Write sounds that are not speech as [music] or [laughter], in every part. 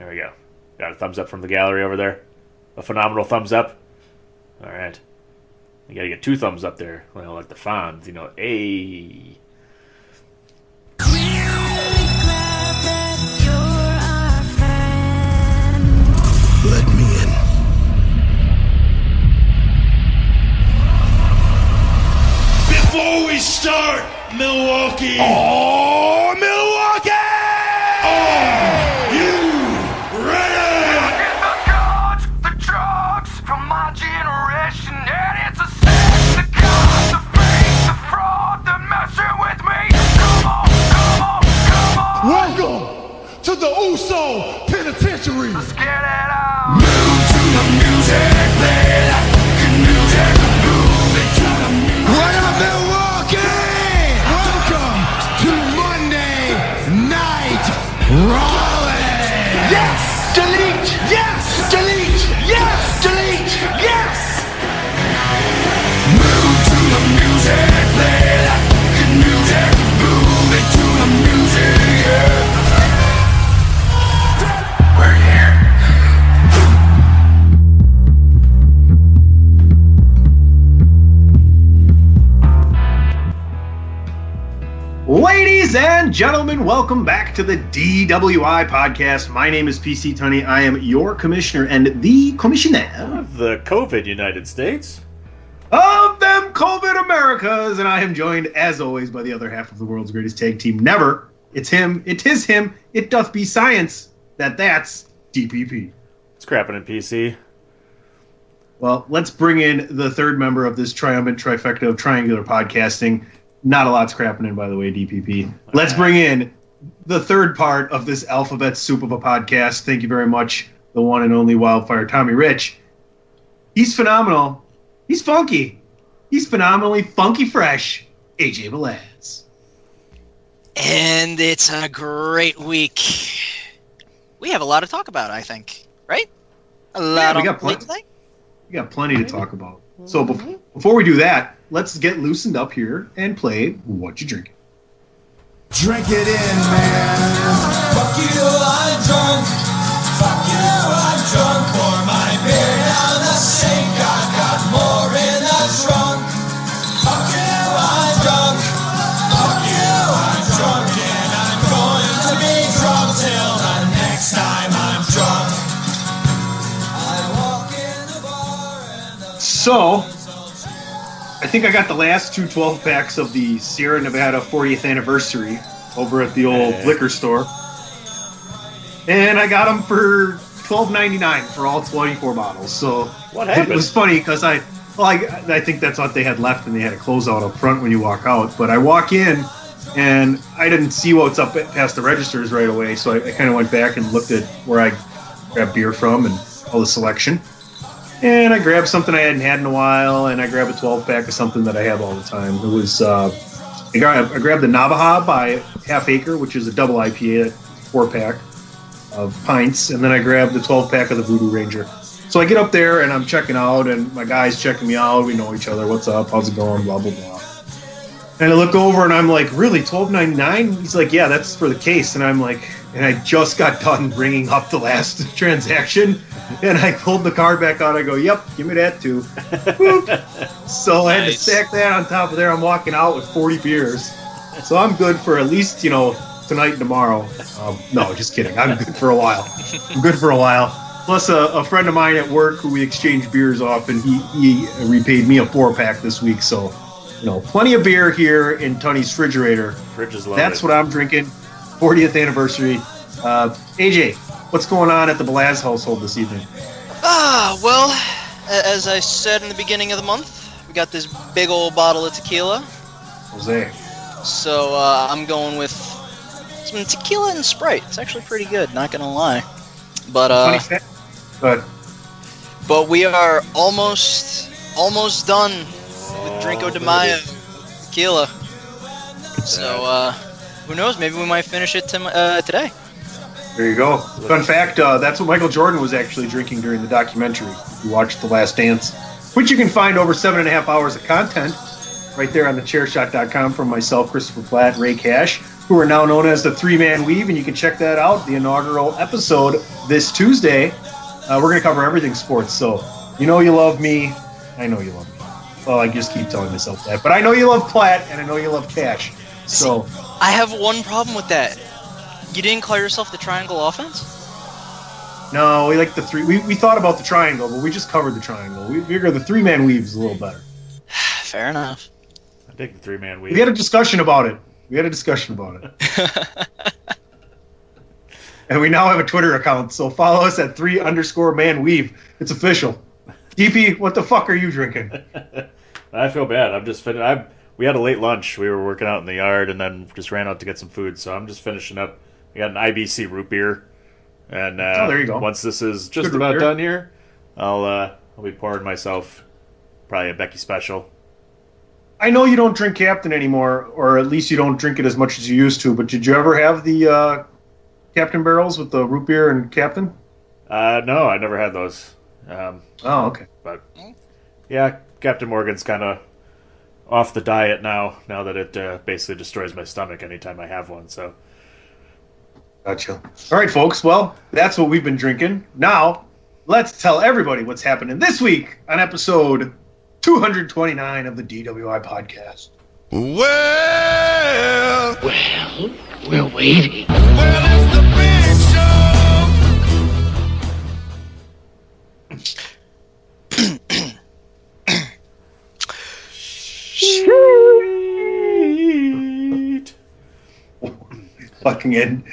There we go. Got a thumbs up from the gallery over there. A phenomenal thumbs up. All right. You gotta get two thumbs up there. Well, like the Fonz, you know. A. Let me in. Before we start, Milwaukee. Oh, the Uso and gentlemen, welcome back to the DWI podcast. My name is PC Tunney. I am your commissioner and the commissioner Of the COVID United States. of them COVID Americas, and I am joined, as always, by the other half of the world's greatest tag team never. It's him. It is him. It doth be science. That that's DPP. It's crapping in PC. Well, let's bring in the third member of this triumphant trifecta of triangular podcasting. Not a lot's crapping in, by the way, DPP. Let's bring in the third part of this alphabet soup of a podcast. Thank you very much, the one and only Wildfire Tommy Rich. He's phenomenal. He's funky. He's phenomenally funky fresh. AJ Velez. And it's a great week. We have a lot to talk about, I think. Right? A lot we got plenty. We got plenty to talk about. So mm-hmm. bef- before we do that, let's get loosened up here and play What You Drinking. Drink it in, man. Fuck you, I'm drunk. Fuck you, I'm drunk. Pour my beer down the sink. I've got more in the trunk. Fuck you, I'm drunk. Fuck you, I'm drunk. And I'm going to be drunk till the next time I'm drunk. I walk in the bar and the So, I think I got the last two 12 packs of the Sierra Nevada 40th anniversary over at the old Hey. liquor store. And I got them for $12.99 for all 24 bottles. So, What happened? it was funny because I, well, I, I think that's what they had left and they had a closeout up front when you walk out. But I walk in and I didn't see what's up past the registers right away. So I, I kind of went back and looked at where I grabbed beer from and all the selection. And I grabbed something I hadn't had in a while, and I grabbed a 12 pack of something that I have all the time. It was, uh, I, got, I grabbed the Navaja by Half Acre, which is a double IPA, four pack of pints, and then I grabbed the 12 pack of the Voodoo Ranger. So I get up there and I'm checking out, and my guy's checking me out. We know each other. What's up? How's it going? Blah, blah, blah. And I look over and I'm like, really, twelve ninety nine? He's like, yeah, that's for the case. And I'm like, and I just got done bringing up the last [laughs] transaction, and I pulled the card back out. I go, yep, give me that too. [laughs] So I had to Nice. stack that on top of there. I'm walking out with forty beers, so I'm good for at least you know tonight and tomorrow. Um, no, just kidding. I'm good for a while. I'm good for a while. Plus, a, a friend of mine at work who we exchanged beers off, and he, he repaid me a four pack this week. So, you know, plenty of beer here in Tony's refrigerator. Fridge is loaded. That's what I'm drinking. 40th anniversary. Uh, AJ, what's going on at the Blaz household this evening? Ah, well, as I said in the beginning of the month, we got this big old bottle of tequila. Jose. So uh, I'm going with some tequila and Sprite. It's actually pretty good, not gonna lie. But uh, Funny fact. But but we are almost almost done with Drinko de Mayo tequila. So uh, who knows? Maybe we might finish it uh, today. there you go. Fun fact: uh, that's what Michael Jordan was actually drinking during the documentary. You watched The Last Dance, which you can find over seven and a half hours of content right there on thechairshot.com from myself, Christopher Platt, Ray Cash. who are now known as the Three Man Weave, and you can check that out. The inaugural episode this Tuesday. Uh, we're going to cover everything sports. So you know you love me. I know you love me. Well, I just keep telling myself that, but I know you love Platt, and I know you love Cash. So I have one problem with that. You didn't call yourself the Triangle Offense? no, we like the three. We, we thought about the triangle, but we just covered the triangle. We figure the Three Man Weave is a little better. [sighs] Fair enough. I think the three man weave. We had a discussion about it. We had a discussion about it. [laughs] And we now have a Twitter account, so follow us at three underscore man weave. It's official. DP, what the fuck are you drinking? [laughs] I feel bad. I'm just fin- I we had a late lunch. We were working out in the yard and then just ran out to get some food. So I'm just finishing up. We got an IBC root beer, and uh, Oh, there you go. Once this is just Good about done here, I'll uh, I'll be pouring myself probably a Becky special. I know you don't drink Captain anymore, or at least you don't drink it as much as you used to. But did you ever have the uh, Captain barrels with the root beer and Captain? Uh, no, I never had those. Um, Oh, okay. but yeah, Captain Morgan's kind of off the diet now. Now that it uh, basically destroys my stomach anytime I have one. So Gotcha. All right, folks. Well, that's what we've been drinking. Now, let's tell everybody what's happening this week on episode 229 of the DWI podcast. Well, Well, we're waiting. well, it's the big show. Sweet. Fucking in,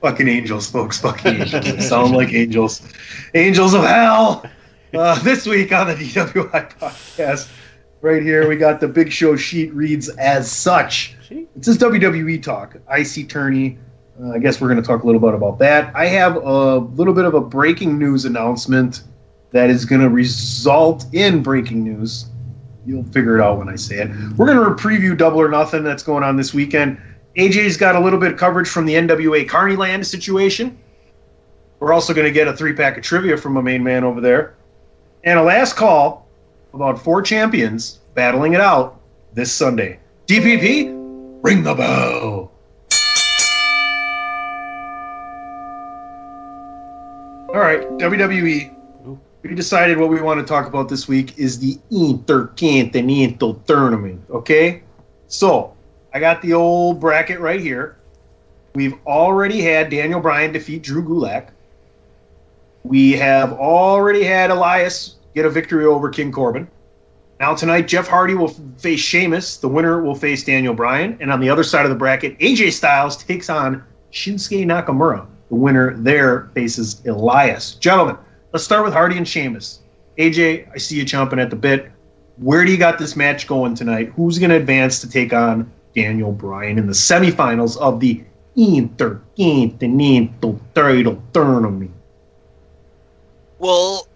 fucking angels, folks. Fucking [laughs] angels. Sound like angels. Angels of hell. Uh, this week on the DWI podcast, right here, we got the Big Show sheet reads as such. It says WWE talk. IC Tourney. Uh, I guess we're going to talk a little bit about that. I have a little bit of a breaking news announcement that is going to result in breaking news. You'll figure it out when I say it. We're going to preview Double or Nothing that's going on this weekend. AJ's got a little bit of coverage from the NWA Carneyland situation. We're also going to get a three pack of trivia from a main man over there. And a last call about four champions battling it out this Sunday. DPP, ring the bell. All right, WWE. We decided what we want to talk about this week is the Intercontinental Tournament. Okay, so I got the old bracket right here. We've already had Daniel Bryan defeat Drew Gulak. We have already had Elias get a victory over King Corbin. Now tonight, Jeff Hardy will face Sheamus. The winner will face Daniel Bryan. And on the other side of the bracket, AJ Styles takes on Shinsuke Nakamura. The winner there faces Elias. Gentlemen, let's start with Hardy and Sheamus. AJ, I see you chomping at the bit. Where do you got this match going tonight? Who's going to advance to take on Daniel Bryan in the semifinals of the Intercontinental Title Tournament? Well,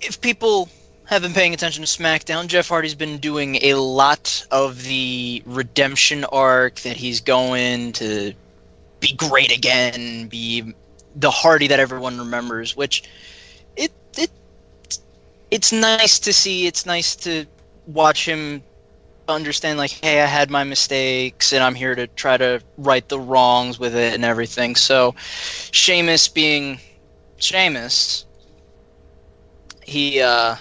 if people have been paying attention to SmackDown, Jeff Hardy's been doing a lot of the redemption arc that he's going to be great again, be the Hardy that everyone remembers, which it's nice to see. It's nice to watch him understand like hey i had my mistakes and i'm here to try to right the wrongs with it and everything. So Sheamus being Sheamus he uh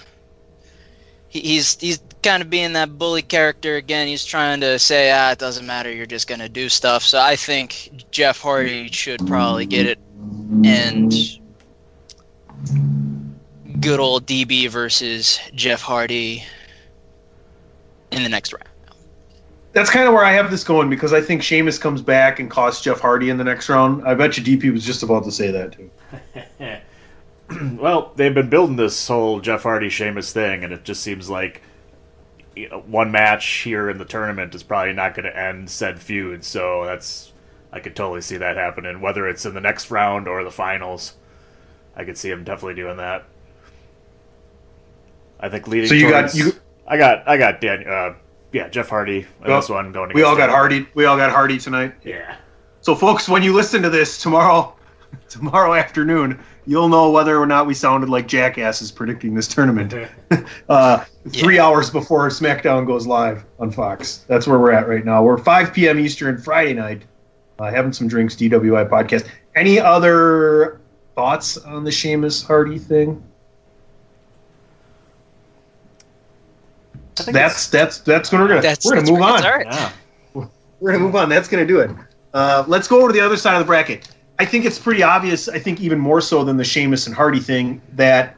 he, he's he's kind of being that bully character again. He's trying to say ah it doesn't matter you're just gonna do stuff. So i think jeff hardy should probably get it. And good old db versus jeff hardy in the next round That's kind of where I have this going because I think Sheamus comes back and costs Jeff Hardy in the next round. I bet you DP was just about to say that too. [laughs] Well, they've been building this whole Jeff Hardy Sheamus thing, and it just seems like you know, one match here in the tournament is probably not going to end said feud. So that's I could totally see that happening, whether it's in the next round or the finals. I could see him definitely doing that. I think leading. So you got- you- I got. I got Dan. Uh, yeah, Jeff Hardy. Well, this one going. We all got. Hardy. We all got Hardy tonight. Yeah. So, folks, when you listen to this tomorrow, [laughs] tomorrow afternoon, you'll know whether or not we sounded like jackasses predicting this tournament. [laughs] uh, three hours before SmackDown goes live on Fox. That's where we're at right now. We're 5 p.m. Eastern Friday night. Uh, having some drinks, DWI podcast. Any other thoughts on the Sheamus Hardy thing? I think That's that's that's what we're gonna That's, we're gonna that's move on. starts. Yeah. We're gonna move on. That's gonna do it. Uh, let's go over to the other side of the bracket. I think it's pretty obvious. I think even more so than the Sheamus and Hardy thing that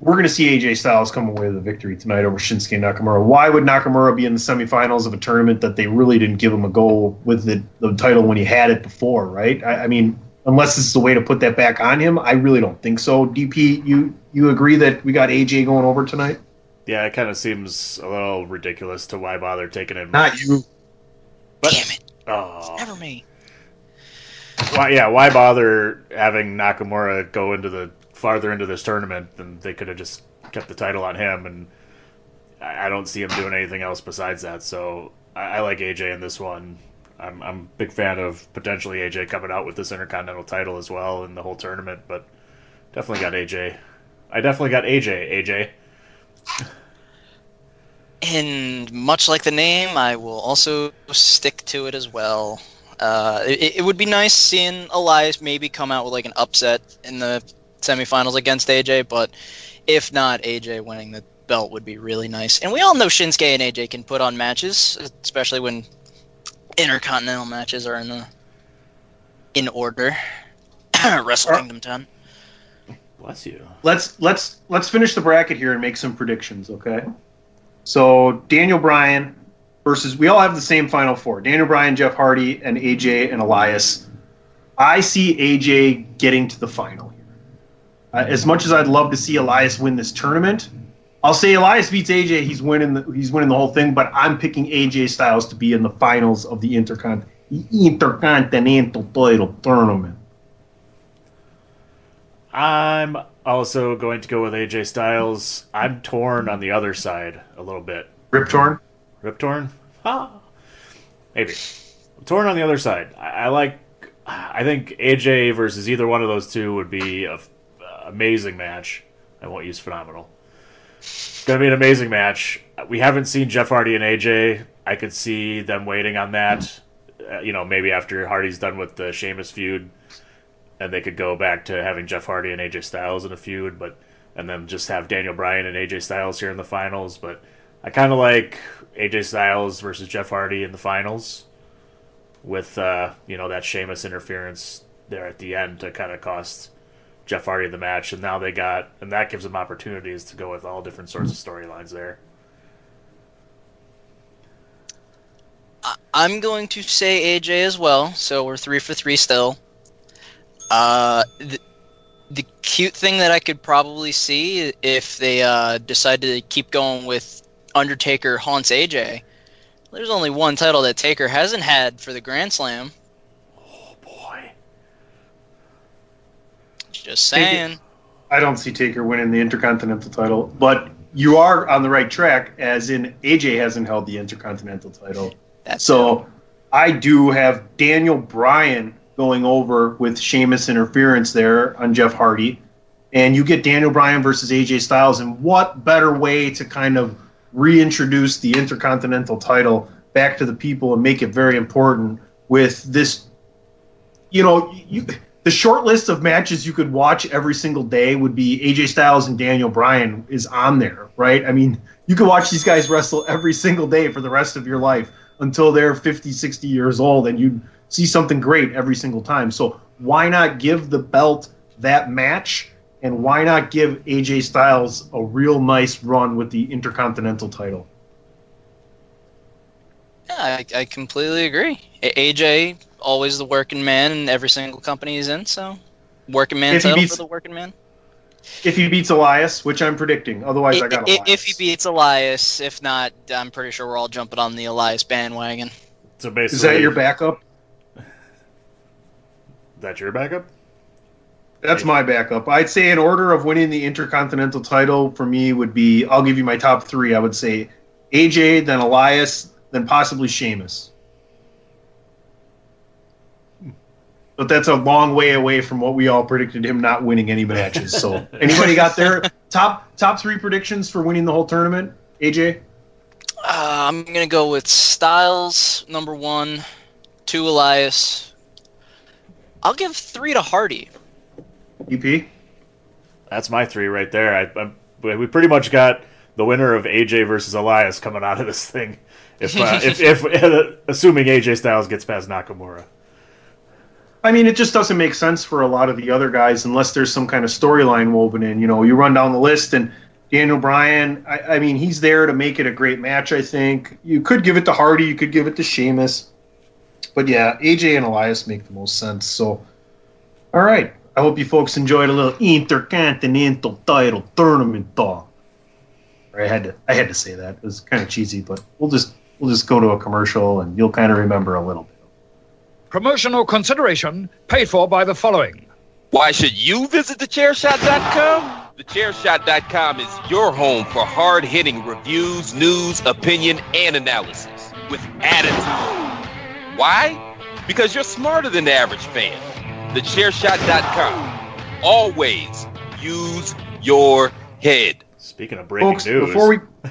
we're gonna see AJ Styles come away with a victory tonight over Shinsuke Nakamura. Why would Nakamura be in the semifinals of a tournament that they really didn't give him a go with the, the title when he had it before? Right? I, I mean, unless this is a way to put that back on him, I really don't think so. DP, you you agree that we got AJ going over tonight? Yeah, it kind of seems a little ridiculous to why bother taking him. Not you. But- Damn it! Oh. Never me. Why, yeah, why bother having Nakamura go into the farther into this tournament than they could have just kept the title on him, and I, I don't see him doing anything else besides that. So I, I like AJ in this one. I'm I'm a big fan of potentially AJ coming out with this Intercontinental title as well in the whole tournament, but definitely got AJ. I definitely got AJ. AJ. And much like the name, I will also stick to it as well. Uh, it, it would be nice seeing Elias maybe come out with like an upset in the semifinals against AJ, but if not, AJ winning the belt would be really nice. And we all know Shinsuke and AJ can put on matches, especially when intercontinental matches are in the in order. [coughs] Wrestle Kingdom 10. Bless you. let's let's let's finish the bracket here and make some predictions, okay? So Daniel Bryan versus we all have the same final four: Daniel Bryan, Jeff Hardy, and AJ and Elias. I see AJ getting to the final here. Uh, as much as I'd love to see Elias win this tournament, I'll say Elias beats AJ. He's winning the he's winning the whole thing. But I'm picking AJ Styles to be in the finals of the Intercon Intercontinental Title Tournament. I'm also going to go with AJ Styles. I'm torn on the other side a little bit. Rip torn. Rip torn? Ah, maybe. Torn on the other side. I, I like. I think AJ versus either one of those two would be a f- amazing match. I won't use phenomenal. It's going to be an amazing match. We haven't seen Jeff Hardy and AJ. I could see them waiting on that. Uh, you know, maybe after Hardy's done with the Sheamus feud, and they could go back to having Jeff Hardy and AJ Styles in a feud, but and then just have Daniel Bryan and AJ Styles here in the finals. But I kind of like AJ Styles versus Jeff Hardy in the finals, with uh, you know that Sheamus interference there at the end to kind of cost Jeff Hardy the match, and now they got and that gives them opportunities to go with all different sorts of storylines there. I'm going to say AJ as well, so we're three for three still. Uh, the, the cute thing that I could probably see if they uh, decide to keep going with Undertaker haunts AJ. There's only one title that Taker hasn't had for the Grand Slam. Oh boy, Just Taker- saying. I don't see Taker winning the Intercontinental title, but you are on the right track, as in AJ hasn't held the Intercontinental title. That's So I do have Daniel Bryan going over with Sheamus interference there on Jeff Hardy. And you get Daniel Bryan versus AJ Styles. And what better way to kind of reintroduce the Intercontinental title back to the people and make it very important with this you know, you, the short list of matches you could watch every single day would be AJ Styles and Daniel Bryan is on there, right? I mean, you could watch these guys wrestle every single day for the rest of your life until they're 50, 60 years old, and you see something great every single time. So why not give the belt that match? And why not give AJ Styles a real nice run with the Intercontinental title? Yeah, I, I completely agree. AJ, always the working man in every single company he's in, so working man If he title beats- for the working man. If he beats Elias, which I'm predicting, otherwise I, I- got i- Elias. if he beats Elias, if not, I'm pretty sure we're all jumping on the Elias bandwagon. so basically, Is that your backup? That your backup? That's my backup. I'd say in order of winning the Intercontinental title for me would be I'll give you my top three. I would say AJ, then Elias, then possibly Sheamus. But that's a long way away from what we all predicted him not winning any matches. So [laughs] anybody got their top top three predictions for winning the whole tournament? AJ? Uh, I'm gonna go with Styles number one, two Elias. I'll give three to Hardy. EP. That's my three right there. I, I'm, we pretty much got the winner of AJ versus Elias coming out of this thing. If uh, [laughs] if, if assuming AJ Styles gets past Nakamura. I mean, it just doesn't make sense for a lot of the other guys unless there's some kind of storyline woven in. You know, you run down the list and Daniel Bryan, I, I mean, he's there to make it a great match, I think. You could give it to Hardy, you could give it to Sheamus. But yeah, AJ and Elias make the most sense. So, all right. I hope you folks enjoyed a little intercontinental title tournament talk. I had to, I had to say that. It was kind of cheesy, but we'll just, we'll just go to a commercial, and you'll kind of remember a little bit. Promotional consideration paid for by the following. Why should you visit thechairshot.com? Thechairshot.com is your home for hard hitting reviews, news, opinion, and analysis with attitude. Why? Because you're smarter than the average fan. Thechairshot.com. Always use your head. Speaking of breaking Folks, news, before we. [laughs]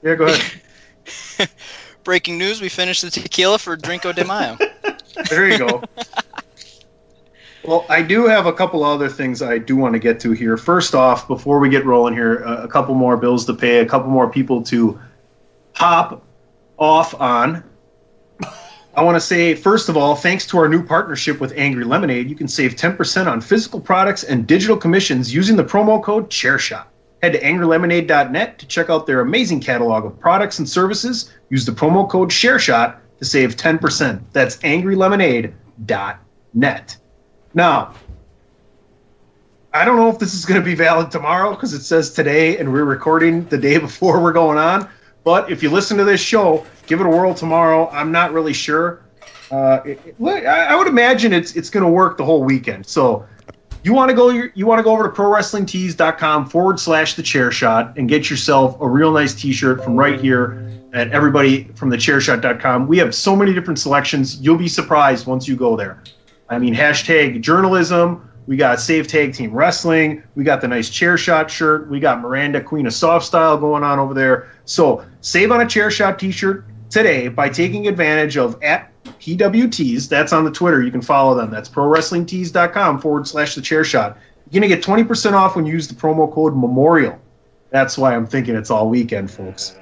Yeah, go ahead. [laughs] Breaking news: We finished the tequila for Drinko de Mayo. [laughs] There you go. well, I do have a couple other things I do want to get to here. First off, before we get rolling here, a, a couple more bills to pay, a couple more people to hop off on. I want to say, first of all, thanks to our new partnership with Angry Lemonade, you can save 10% on physical products and digital commissions using the promo code ChairShot. Head to angrylemonade.net to check out their amazing catalog of products and services. Use the promo code ShareShot to save 10%. That's angrylemonade.net. Now, I don't know if this is going to be valid tomorrow because it says today and we're recording the day before we're going on. But if you listen to this show, give it a whirl tomorrow. I'm not really sure. Uh, it, it- I would imagine it's it's going to work the whole weekend. So you want to go you want to go over to prowrestlingtees.com forward slash the chair shot and get yourself a real nice t-shirt from right here at everybody from the chairshot.com we have so many different selections you'll be surprised once you go there i mean hashtag journalism we got save tag team wrestling we got the nice chair shot shirt we got miranda queen of soft style going on over there so save on a chair shot t-shirt today by taking advantage of at PWTs. That's on the Twitter. You can follow them. That's prowrestlingtees.com forward slash the chair shot. You're going to get 20% off when you use the promo code MEMORIAL. That's why I'm thinking it's all weekend, folks.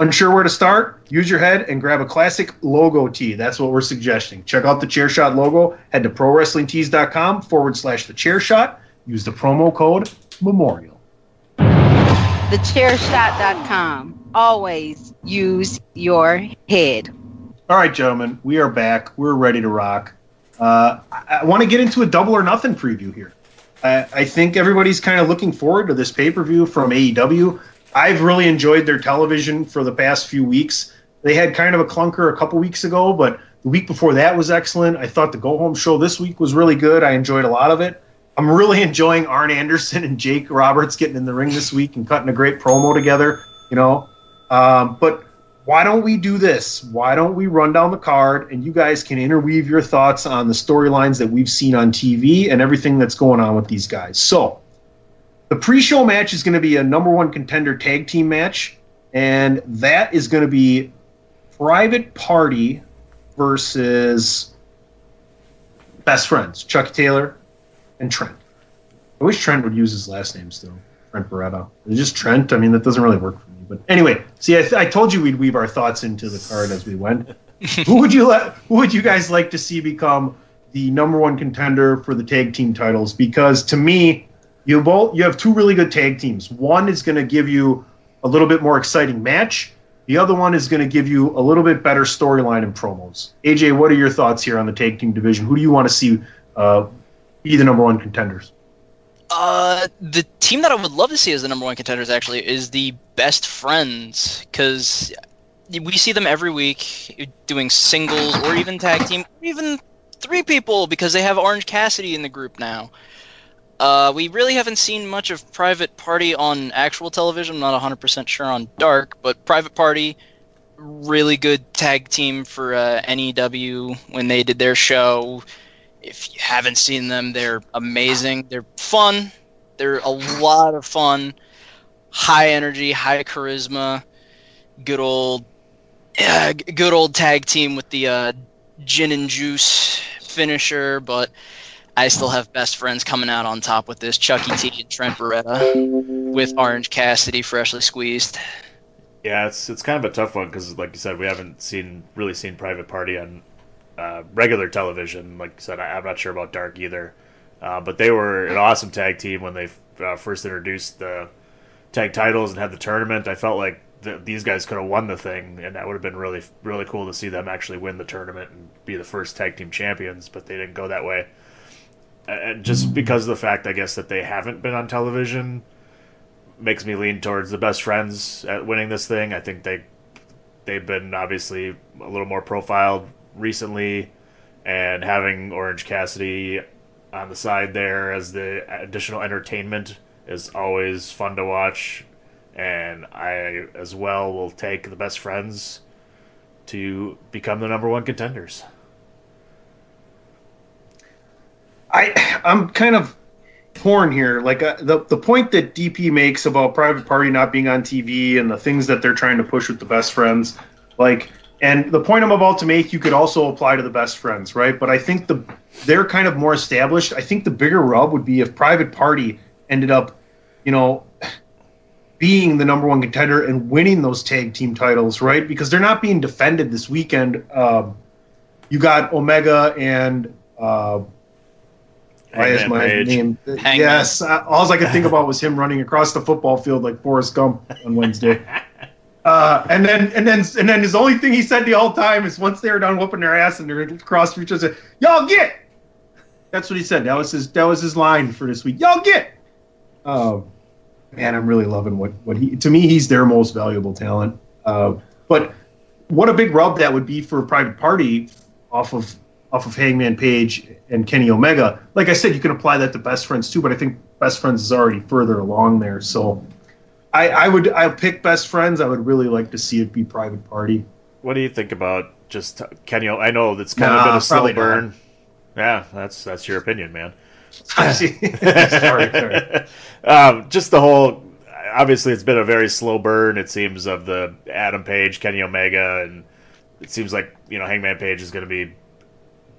Unsure where to start? Use your head and grab a classic logo tee. That's what we're suggesting. Check out the chair shot logo. Head to prowrestlingtees.com forward slash the chair shot. Use the promo code MEMORIAL. Thechairshot.com. Always use your head. All right, gentlemen, we are back. We're ready to rock. Uh, I, I want to get into a double or nothing preview here. I, I think everybody's kind of looking forward to this pay per view from AEW. I've really enjoyed their television for the past few weeks. They had kind of a clunker a couple weeks ago, but the week before that was excellent. I thought the go home show this week was really good. I enjoyed a lot of it. I'm really [laughs] enjoying Arn Anderson and Jake Roberts getting in the ring this week and cutting a great promo together. You know, um, but why don't we do this? Why don't we run down the card and you guys can interweave your thoughts on the storylines that we've seen on TV and everything that's going on with these guys? So, the pre show match is going to be a number one contender tag team match, and that is going to be Private Party versus Best Friends, Chuck Taylor and Trent. I wish Trent would use his last name still. Trent Beretta. It's just Trent. I mean, that doesn't really work for me. But anyway, see, I, I told you we'd weave our thoughts into the card as we went. [laughs] who would you let? Who would you guys like to see become the number one contender for the tag team titles? Because to me, you both you have two really good tag teams. One is going to give you a little bit more exciting match. The other one is going to give you a little bit better storyline and promos. AJ, what are your thoughts here on the tag team division? Who do you want to see uh, be the number one contenders? Uh, the team that I would love to see as the number one contenders actually is the Best Friends because we see them every week doing singles or even tag team, or even three people because they have Orange Cassidy in the group now. Uh, we really haven't seen much of Private Party on actual television. I'm not 100% sure on Dark, but Private Party, really good tag team for uh, NEW when they did their show. If you haven't seen them, they're amazing. They're fun. They're a lot of fun. High energy, high charisma. Good old, g- good old tag team with the uh, gin and juice finisher, but I still have best friends coming out on top with this Chucky T and Trent Beretta with Orange Cassidy freshly squeezed. Yeah, it's it's kind of a tough one because, like you said, we haven't seen really seen Private Party on uh, regular television. Like I said, I, I'm not sure about Dark either, uh, but they were an awesome tag team when they uh, first introduced the tag titles and had the tournament. I felt like th- these guys could have won the thing, and that would have been really really cool to see them actually win the tournament and be the first tag team champions. But they didn't go that way, and just because of the fact, I guess, that they haven't been on television makes me lean towards the best friends at winning this thing. I think they they've been obviously a little more profiled recently, and having Orange Cassidy on the side there as the additional entertainment is always fun to watch. And I, as well, will take the best friends to become the number one contenders. I I'm kind of torn here. Like uh, the the point that DP makes about Private Party not being on TV and the things that they're trying to push with the best friends, like, and the point I'm about to make, you could also apply to the best friends, right? But I think the they're kind of more established. I think the bigger rub would be if Private Party ended up, you know, being the number one contender and winning those tag team titles, right? Because they're not being defended this weekend. Um, you got Omega and. Uh, why is my Page. name? Hangman. Yes, uh, all I could think about was him running across the football field like Forrest Gump on Wednesday. [laughs] Uh, and then and then and then his only thing he said the whole time is once they were done whooping their ass and they're across the street, said, "Y'all get." That's what he said. That was his that was his line for this week. Y'all get. Um, man, I'm really loving what what he. To me, he's their most valuable talent. Uh, but what a big rub that would be for a private party off of off of Hangman Page and Kenny Omega. Like I said, you can apply that to Best Friends too, but I think Best Friends is already further along there. So I, I would I pick Best Friends. I would really like to see it be Private Party. What do you think about just Kenny? I know that's kind of been a slow probably not. burn. Yeah, that's that's your opinion, man. [laughs] [laughs] Sorry, sorry. um, just the whole. Obviously, it's been a very slow burn. It seems of the Adam Page, Kenny Omega, and it seems like you know Hangman Page is going to be,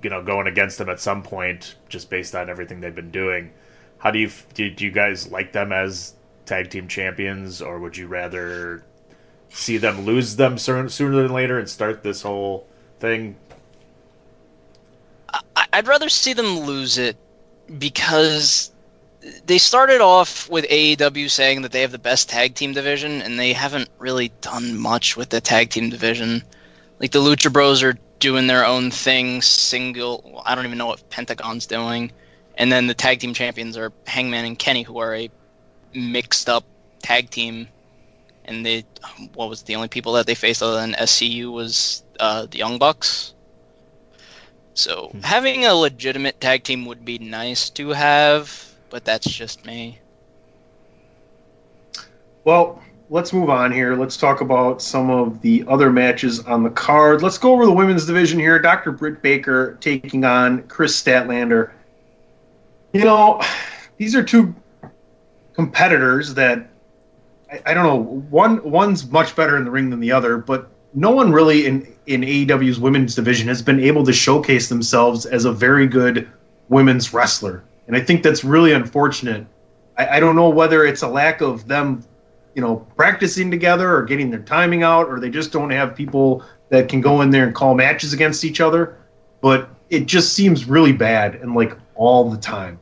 you know, going against them at some point, just based on everything they've been doing. How do you do? Do you guys like them as tag team champions, or would you rather see them lose them sooner, than later and start this whole thing? I'd rather see them lose it because they started off with AEW saying that they have the best tag team division, and they haven't really done much with the tag team division. Like the Lucha Bros are doing their own thing, single. I don't even know what Pentagon's doing, and then the tag team champions are Hangman and Kenny, who are a mixed up tag team. And they, what was the only people that they faced other than SCU was uh, the Young Bucks. So having a legitimate tag team would be nice to have, but that's just me. Well, let's move on here. Let's talk about some of the other matches on the card. Let's go over the women's division here. Dr. Britt Baker taking on Kris Statlander. You know, these are two competitors that I, I don't know. One one's much better in the ring than the other, but no one really in in AEW's women's division has been able to showcase themselves as a very good women's wrestler, and I think that's really unfortunate. I, I don't know whether it's a lack of them, you know, practicing together or getting their timing out, or they just don't have people that can go in there and call matches against each other. But it just seems really bad and like all the time.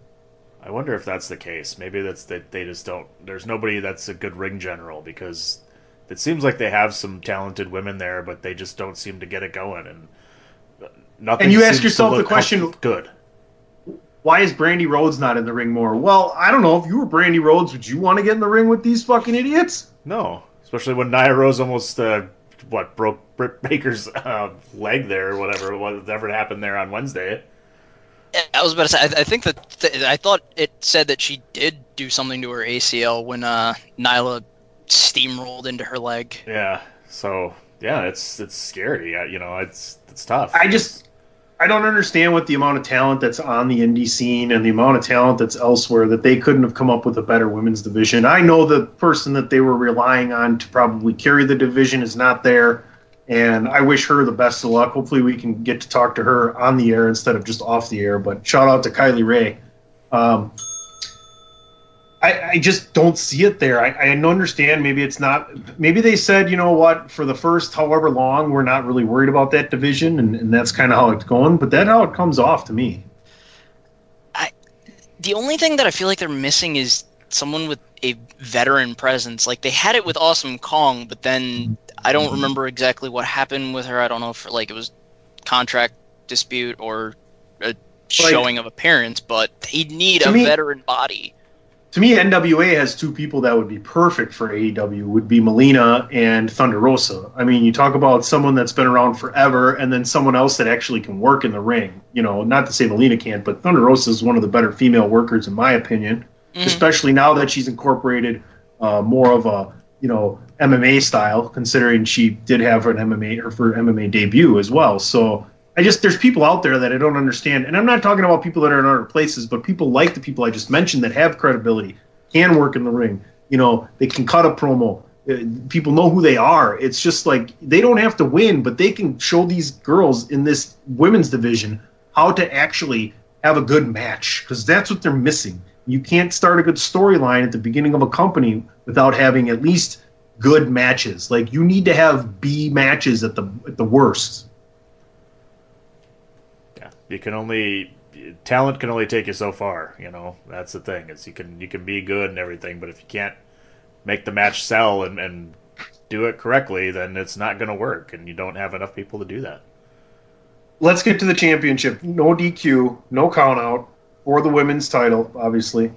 I wonder if that's the case. Maybe that's that they just don't. There's nobody that's a good ring general because it seems like they have some talented women there, but they just don't seem to get it going. And uh, nothing. And you ask yourself the question- Good. Why is Brandi Rhodes not in the ring more? Well, I don't know. If you were Brandi Rhodes, would you want to get in the ring with these fucking idiots? No, especially when Nyla Rose almost uh, what broke Britt Baker's uh, leg there, or whatever whatever happened there on Wednesday. I was about to say, I, I think that th- I thought it said that she did do something to her ACL when uh, Nyla steamrolled into her leg. Yeah. So yeah, it's it's scary. Uh, You know, it's it's tough. I just I don't understand what the amount of talent that's on the indie scene and the amount of talent that's elsewhere that they couldn't have come up with a better women's division. I know the person that they were relying on to probably carry the division is not there, and I wish her the best of luck. Hopefully, we can get to talk to her on the air instead of just off the air. But shout out to Kylie Rae. Um, I, I just don't see it there. I, I don't understand. Maybe it's not. Maybe they said, you know what, for the first however long, we're not really worried about that division, and, and that's kind of how it's going. But that's how it comes off to me. I, the only thing that I feel like they're missing is someone with a veteran presence. Like they had it with Awesome Kong, but then I don't mm-hmm. remember exactly what happened with her. I don't know if like it was contract dispute or a showing of appearance, but they need a me- veteran body. To me, NWA has two people that would be perfect for AEW. Would be Melina and Thunder Rosa. I mean, you talk about someone that's been around forever, and then someone else that actually can work in the ring. You know, not to say Melina can't, but Thunder Rosa is one of the better female workers, in my opinion. Especially now that she's incorporated uh, more of a you know MMA style, considering she did have an MMA her for MMA debut as well. So I just there's people out there that I don't understand, and I'm not talking about people that are in other places, but people like the people I just mentioned that have credibility, can work in the ring. You know, they can cut a promo. Uh, People know who they are. It's just like they don't have to win, but they can show these girls in this women's division how to actually have a good match because that's what they're missing. You can't start a good storyline at the beginning of a company without having at least good matches. Like you need to have B matches at the at the worst. You can only talent can only take you so far. You know, that's the thing. Is you can you can be good and everything, but if you can't make the match sell and, and do it correctly, then it's not going to work, and you don't have enough people to do that. Let's get to the championship. No DQ, no count out for the women's title, obviously.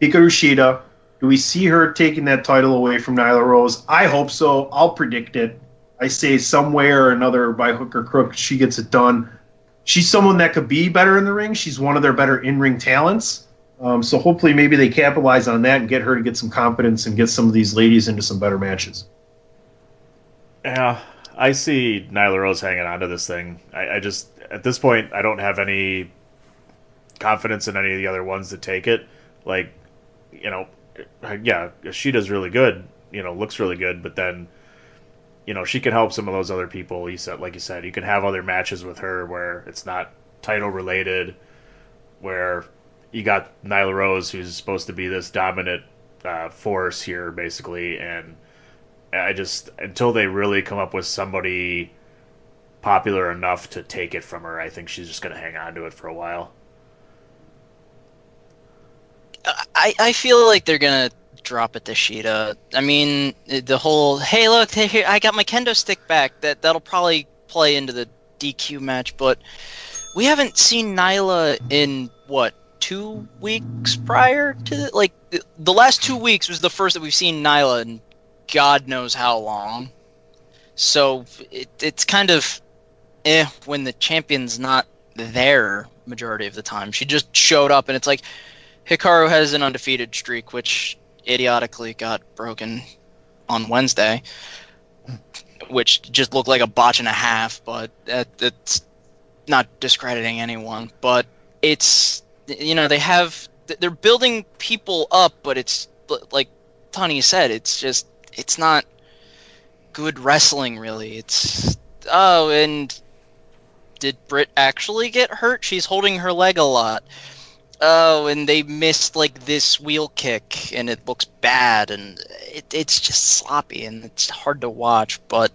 Hikaru Shida. Do we see her taking that title away from Nyla Rose? I hope so. I'll predict it. I say somewhere or another by hook or crook, she gets it done. She's someone that could be better in the ring. She's one of their better in ring talents. Um, so hopefully, maybe they capitalize on that and get her to get some confidence and get some of these ladies into some better matches. Yeah, I see Nyla Rose hanging on to this thing. I, I just at this point I don't have any confidence in any of the other ones to take it. Like, you know, yeah, she does really good. You know, looks really good, but then, you know, she can help some of those other people. You said, like you said, you can have other matches with her where it's not title related, where you got Nyla Rose, who's supposed to be this dominant uh, force here, basically, and I just until they really come up with somebody popular enough to take it from her, I think she's just going to hang on to it for a while. I, I feel like they're gonna drop it to Shida. I mean, the whole hey look here I got my kendo stick back. That that'll probably play into the DQ match, but we haven't seen Nyla in what two weeks prior to the, like the, last two weeks was the first that we've seen Nyla in God knows how long. So it, it's kind of eh when the champion's not there majority of the time. She just showed up and it's like Hikaru has an undefeated streak, which idiotically got broken on Wednesday, which just looked like a botch and a half. But that, that's not discrediting anyone. But it's you know they have they're building people up, but it's like Tony said, it's just it's not good wrestling really. It's oh and did Britt actually get hurt? She's holding her leg a lot. Oh, and they missed like this wheel kick, and it looks bad, and it, it's just sloppy, and it's hard to watch. But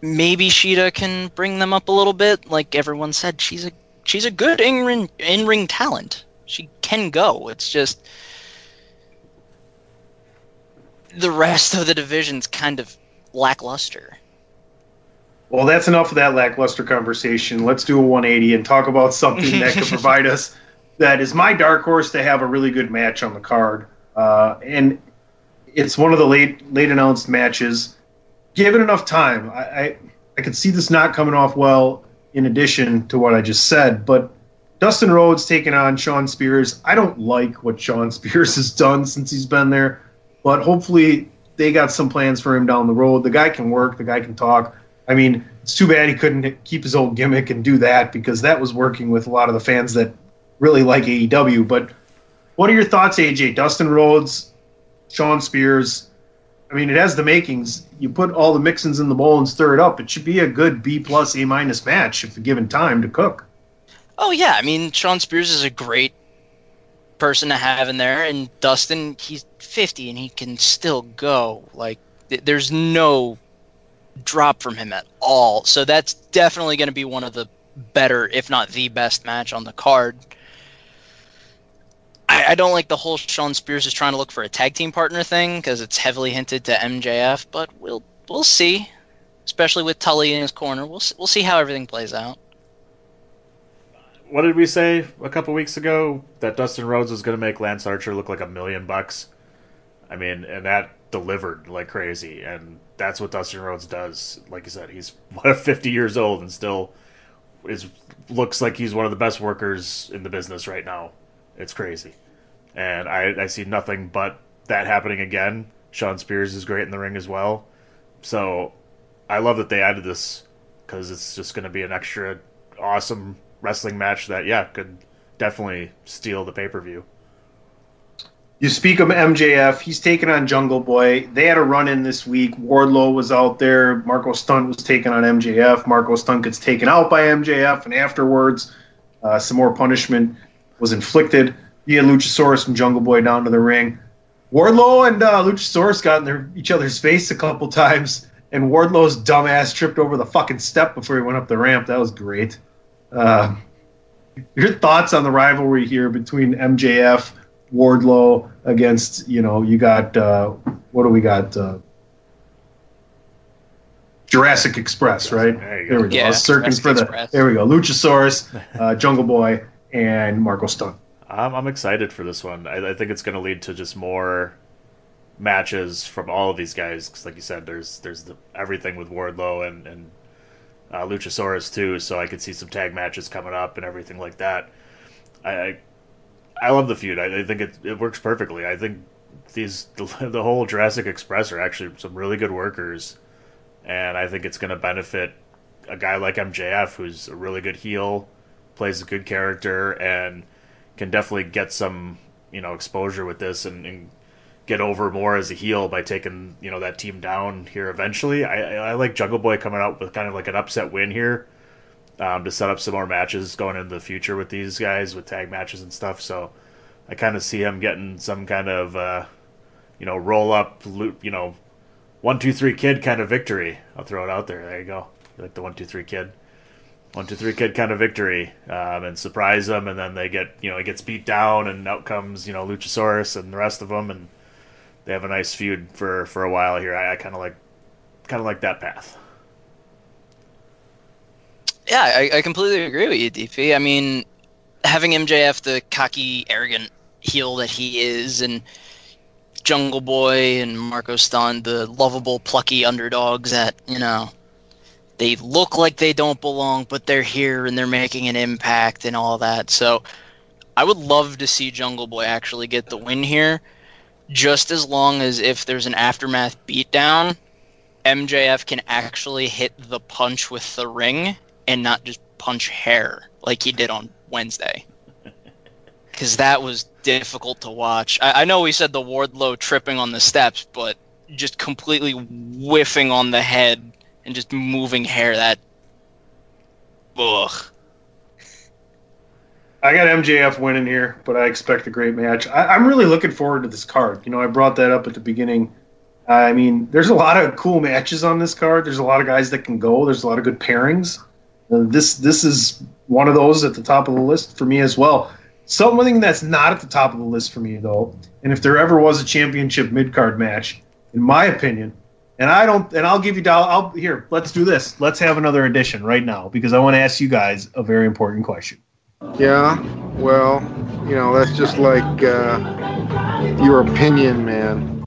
maybe Shida can bring them up a little bit. Like everyone said, she's a she's a good in ring in ring talent. She can go. It's just the rest of the division's kind of lackluster. Well, that's enough of that lackluster conversation. Let's do a 180 and talk about something that could [laughs] provide us that is my dark horse to have a really good match on the card. Uh, and it's one of the late late announced matches. Given enough time, I, I I could see this not coming off well. In addition to what I just said, but Dustin Rhodes taking on Shawn Spears. I don't like what Shawn [laughs] Spears has done since he's been there, but hopefully they got some plans for him down the road. The guy can work. The guy can talk. I mean, it's too bad he couldn't keep his old gimmick and do that because that was working with a lot of the fans that really like AEW. But what are your thoughts, AJ? Dustin Rhodes, Shawn Spears. I mean, it has the makings. You put all the mixins in the bowl and stir it up. It should be a good B plus A minus match if given time to cook. Oh yeah, I mean Shawn Spears is a great person to have in there, and Dustin, he's 50 and he can still go. Like th- there's no drop from him at all. So that's definitely going to be one of the better, if not the best match on the card. I, I don't like the whole Shawn Spears is trying to look for a tag team partner thing because it's heavily hinted to MJF, but we'll we'll see. Especially with Tully in his corner, we'll we'll see how everything plays out. What did we say a couple weeks ago that Dustin Rhodes was going to make Lance Archer look like a million bucks? I mean, and that delivered like crazy, and that's what Dustin Rhodes does. Like you said, he's [laughs] what 50 years old and still is looks like he's one of the best workers in the business right now. It's crazy, and I I see nothing but that happening again. Shawn Spears is great in the ring as well, so I love that they added this because it's just going to be an extra awesome wrestling match that yeah could definitely steal the pay per view. You speak of MJF, he's taking on Jungle Boy. They had a run in this week. Wardlow was out there. Marko Stunt was taken on MJF. Marko Stunt gets taken out by MJF, and afterwards, uh, some more punishment was inflicted. You had Luchasaurus and Jungle Boy down to the ring. Wardlow and uh, Luchasaurus got in their, each other's face a couple times, and Wardlow's dumbass tripped over the fucking step before he went up the ramp. That was great. Uh, your thoughts on the rivalry here between MJF, Wardlow against you know you got uh, what do we got? Uh, Jurassic Express, right? There There we go. I Yeah, was searching Jurassic for the. Express. There we go. Luchasaurus, uh, [laughs] Jungle Boy, and Marko Stunt. I'm, I'm excited for this one. I, I think it's going to lead to just more matches from all of these guys. 'Cause like you said, there's there's the, everything with Wardlow and and uh, Luchasaurus too. So I could see some tag matches coming up and everything like that. I I, I love the feud. I, I think it it works perfectly. I think these [laughs] the, the whole Jurassic Express are actually some really good workers, and I think it's going to benefit a guy like MJF, who's a really good heel, plays a good character, and can definitely get some you know exposure with this and, and get over more as a heel by taking you know that team down here eventually. I, I like Jungle Boy coming out with kind of like an upset win here um, to set up some more matches going into the future with these guys with tag matches and stuff. So I kind of see him getting some kind of uh, you know roll up loop you know one two three kid kind of victory. I'll throw it out there. There you go. You like the one two three kid one two three kid kind of victory um, and surprise them and then they get you know it gets beat down and out comes you know luchasaurus and the rest of them and they have a nice feud for for a while here i, I kind of like kind of like that path Yeah, I, I completely agree with you, DP. I mean, having MJF the cocky, arrogant heel that he is, and Jungle Boy and Marko Stunt the lovable, plucky underdogs that you know they look like they don't belong, but they're here and they're making an impact and all that. So, I would love to see Jungle Boy actually get the win here, just as long as if there's an aftermath beatdown, MJF can actually hit the punch with the ring and not just punch hair like he did on Wednesday. [laughs] Because that was difficult to watch. I, I know we said the Wardlow tripping on the steps, but just completely whiffing on the head and just moving hair. That. Ugh. I got MJF winning here, but I expect a great match. I, I'm really looking forward to this card. You know, I brought that up at the beginning. I mean, there's a lot of cool matches on this card. There's a lot of guys that can go. There's a lot of good pairings. Uh, this this is one of those at the top of the list for me as well. Something that's not at the top of the list for me though, and if there ever was a championship mid card match, in my opinion, and I don't, and I'll give you, I'll, I'll here. Let's do this. Let's have another edition right now because I want to ask you guys a very important question. Yeah, well, you know, that's just like uh, your opinion, man.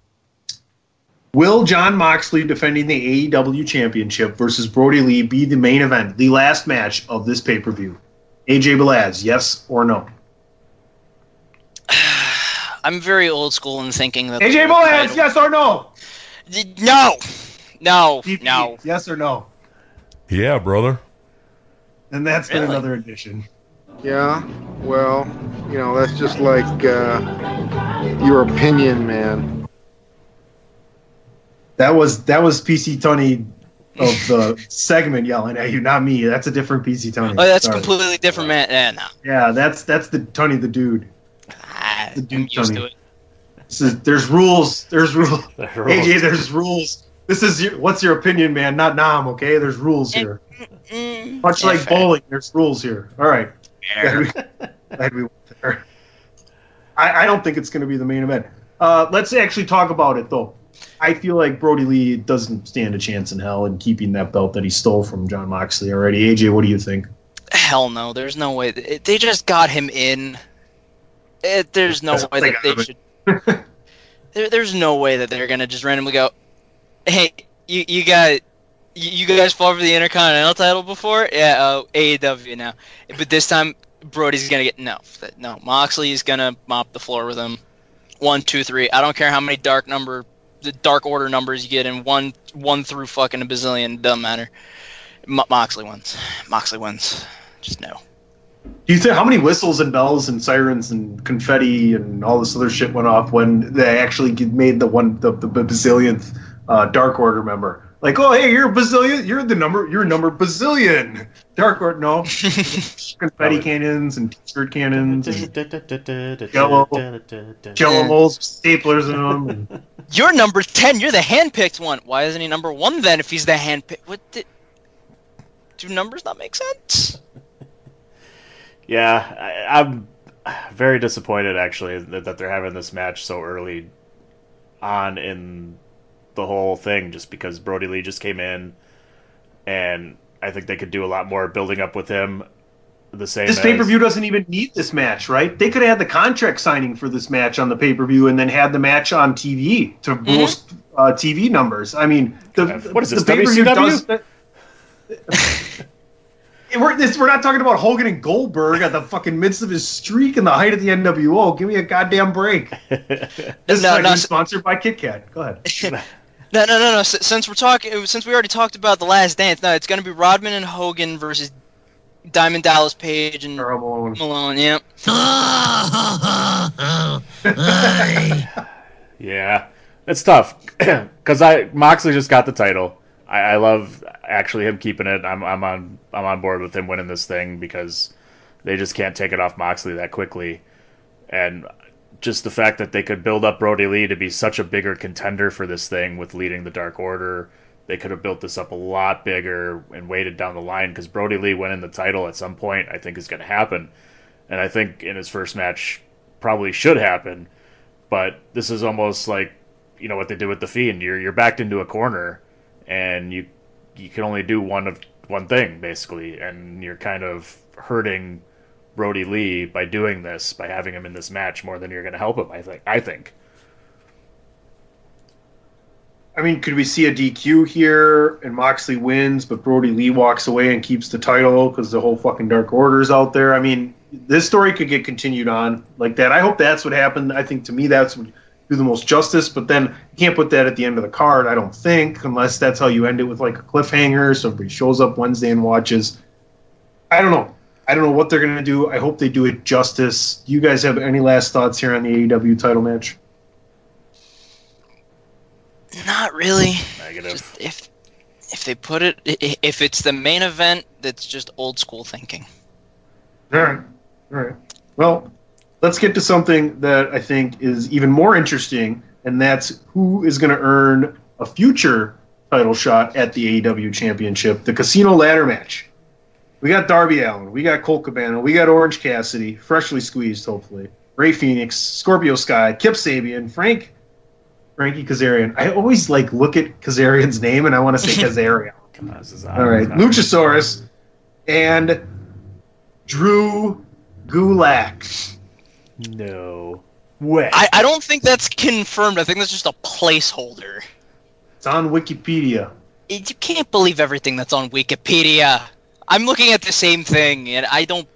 Will Jon Moxley defending the AEW Championship versus Brodie Lee be the main event, the last match of this pay per view? AJ Belaz, yes or no? [sighs] I'm very old school in thinking that. AJ the Belaz, title- yes or no? No! No, DP, no. Yes or no? Yeah, brother. And that's been Really? another edition. Yeah, well, you know, that's just like uh, your opinion, man. That was that was PC Tunney of the [laughs] segment yelling at you, not me. That's a different PC Tunney. Oh, that's Sorry. completely different, man. Yeah, no. Yeah, that's that's the Tony the dude. Ah, The I'm dude used Tony. to it. This is, there's rules. There's rules. [laughs] The rules. [laughs] AJ, there's rules. This is your, what's your opinion, man? Not Nam. Okay, there's rules here. Much like fair. bowling, there's rules here. All right. Glad we, glad we went there. I, I don't think it's going to be the main event. Uh, let's actually talk about it, though. I feel like Brodie Lee doesn't stand a chance in hell in keeping that belt that he stole from Jon Moxley already. AJ, what do you think? Hell no, there's no way. They just got him in. It, there's no That's way they that they should. [laughs] there, there's no way that they're gonna just randomly go, "Hey, you you got you, guys fought for the Intercontinental title before? Yeah, uh, AEW now, but this time Brodie's gonna get no, no. Moxley's gonna mop the floor with him. One, two, three. I don't care how many dark number, the dark order numbers you get in one one through fucking a bazillion. Doesn't matter. Moxley wins. Moxley wins. Just no. Do you think how many whistles and bells and sirens and confetti and all this other shit went off when they actually made the one the, the bazillionth uh, Dark Order member? Like, oh hey, you're a bazillion, you're the number, you're number bazillion. Dark Order, no, [laughs] confetti cannons and t-shirt cannons, and Jello. Jello molds, staplers in them. And, [laughs] You're number ten. You're the handpicked one. Why isn't he number one then? If he's the handpicked, what? Do numbers not make sense? Yeah, I, I'm very disappointed actually that, that they're having this match so early on in the whole thing, just because Brodie Lee just came in, and I think they could do a lot more building up with him. The same. this as- pay per view doesn't even need this match, right? They could have had the contract signing for this match on the pay per view and then had the match on TV to boost uh, TV numbers. I mean, the, What is this, the pay-per-view WCW? does that- [laughs] [laughs] we're, this, we're not talking about Hogan and Goldberg at the fucking midst of his streak and the height of the NWO. Give me a goddamn break. [laughs] This is No, like no, sponsored by Kit Kat. Go ahead. [laughs] No, no, no, no. Since we're talking, since we already talked about the Last Dance, no, it's gonna be Rodman and Hogan versus Diamond Dallas Page and Karl Malone. Malone. Yep. [laughs] Yeah, it's tough [clears throat] because I Moxley just got the title. I, I love actually him keeping it. I'm I'm on I'm on board with him winning this thing because they just can't take it off Moxley that quickly, and just the fact that they could build up Brodie Lee to be such a bigger contender for this thing with leading the Dark Order. They could have built this up a lot bigger and waited down the line because Brodie Lee winning the title at some point I think is going to happen, and I think in his first match probably should happen but this is almost like you know what they did with the fiend. You're you're backed into a corner, and you you can only do one of one thing basically, and you're kind of hurting Brodie Lee by doing this by having him in this match more than you're going to help him. I think. I think. I mean, could we see a DQ here and Moxley wins, but Brodie Lee walks away and keeps the title because the whole fucking Dark Order's out there? I mean, this story could get continued on like that. I hope that's what happened. I think to me that's what do the most justice, but then you can't put that at the end of the card, I don't think, unless that's how you end it with like a cliffhanger so everybody shows up Wednesday and watches. I don't know. I don't know what they're going to do. I hope they do it justice. Do you guys have any last thoughts here on the AEW title match? Not really. Negative. Just if if they put it, i- i- if it's the main event, that's just old school thinking. All right. All right. Well, let's get to something that I think is even more interesting, and that's who is going to earn a future title shot at the AEW Championship, the Casino Ladder match. We got Darby Allin, we got Colt Cabana, we got Orange Cassidy, freshly squeezed, hopefully. Rey Fenix, Scorpio Sky, Kip Sabian, Frank, Frankie Kazarian. I always like look at Kazarian's name and I want to say [laughs] Kazarian. This is All right, Luchasaurus and Drew Gulak. No way. I, I don't think that's confirmed. I think that's just a placeholder. It's on Wikipedia. You can't believe everything that's on Wikipedia. I'm looking at the same thing, and I don't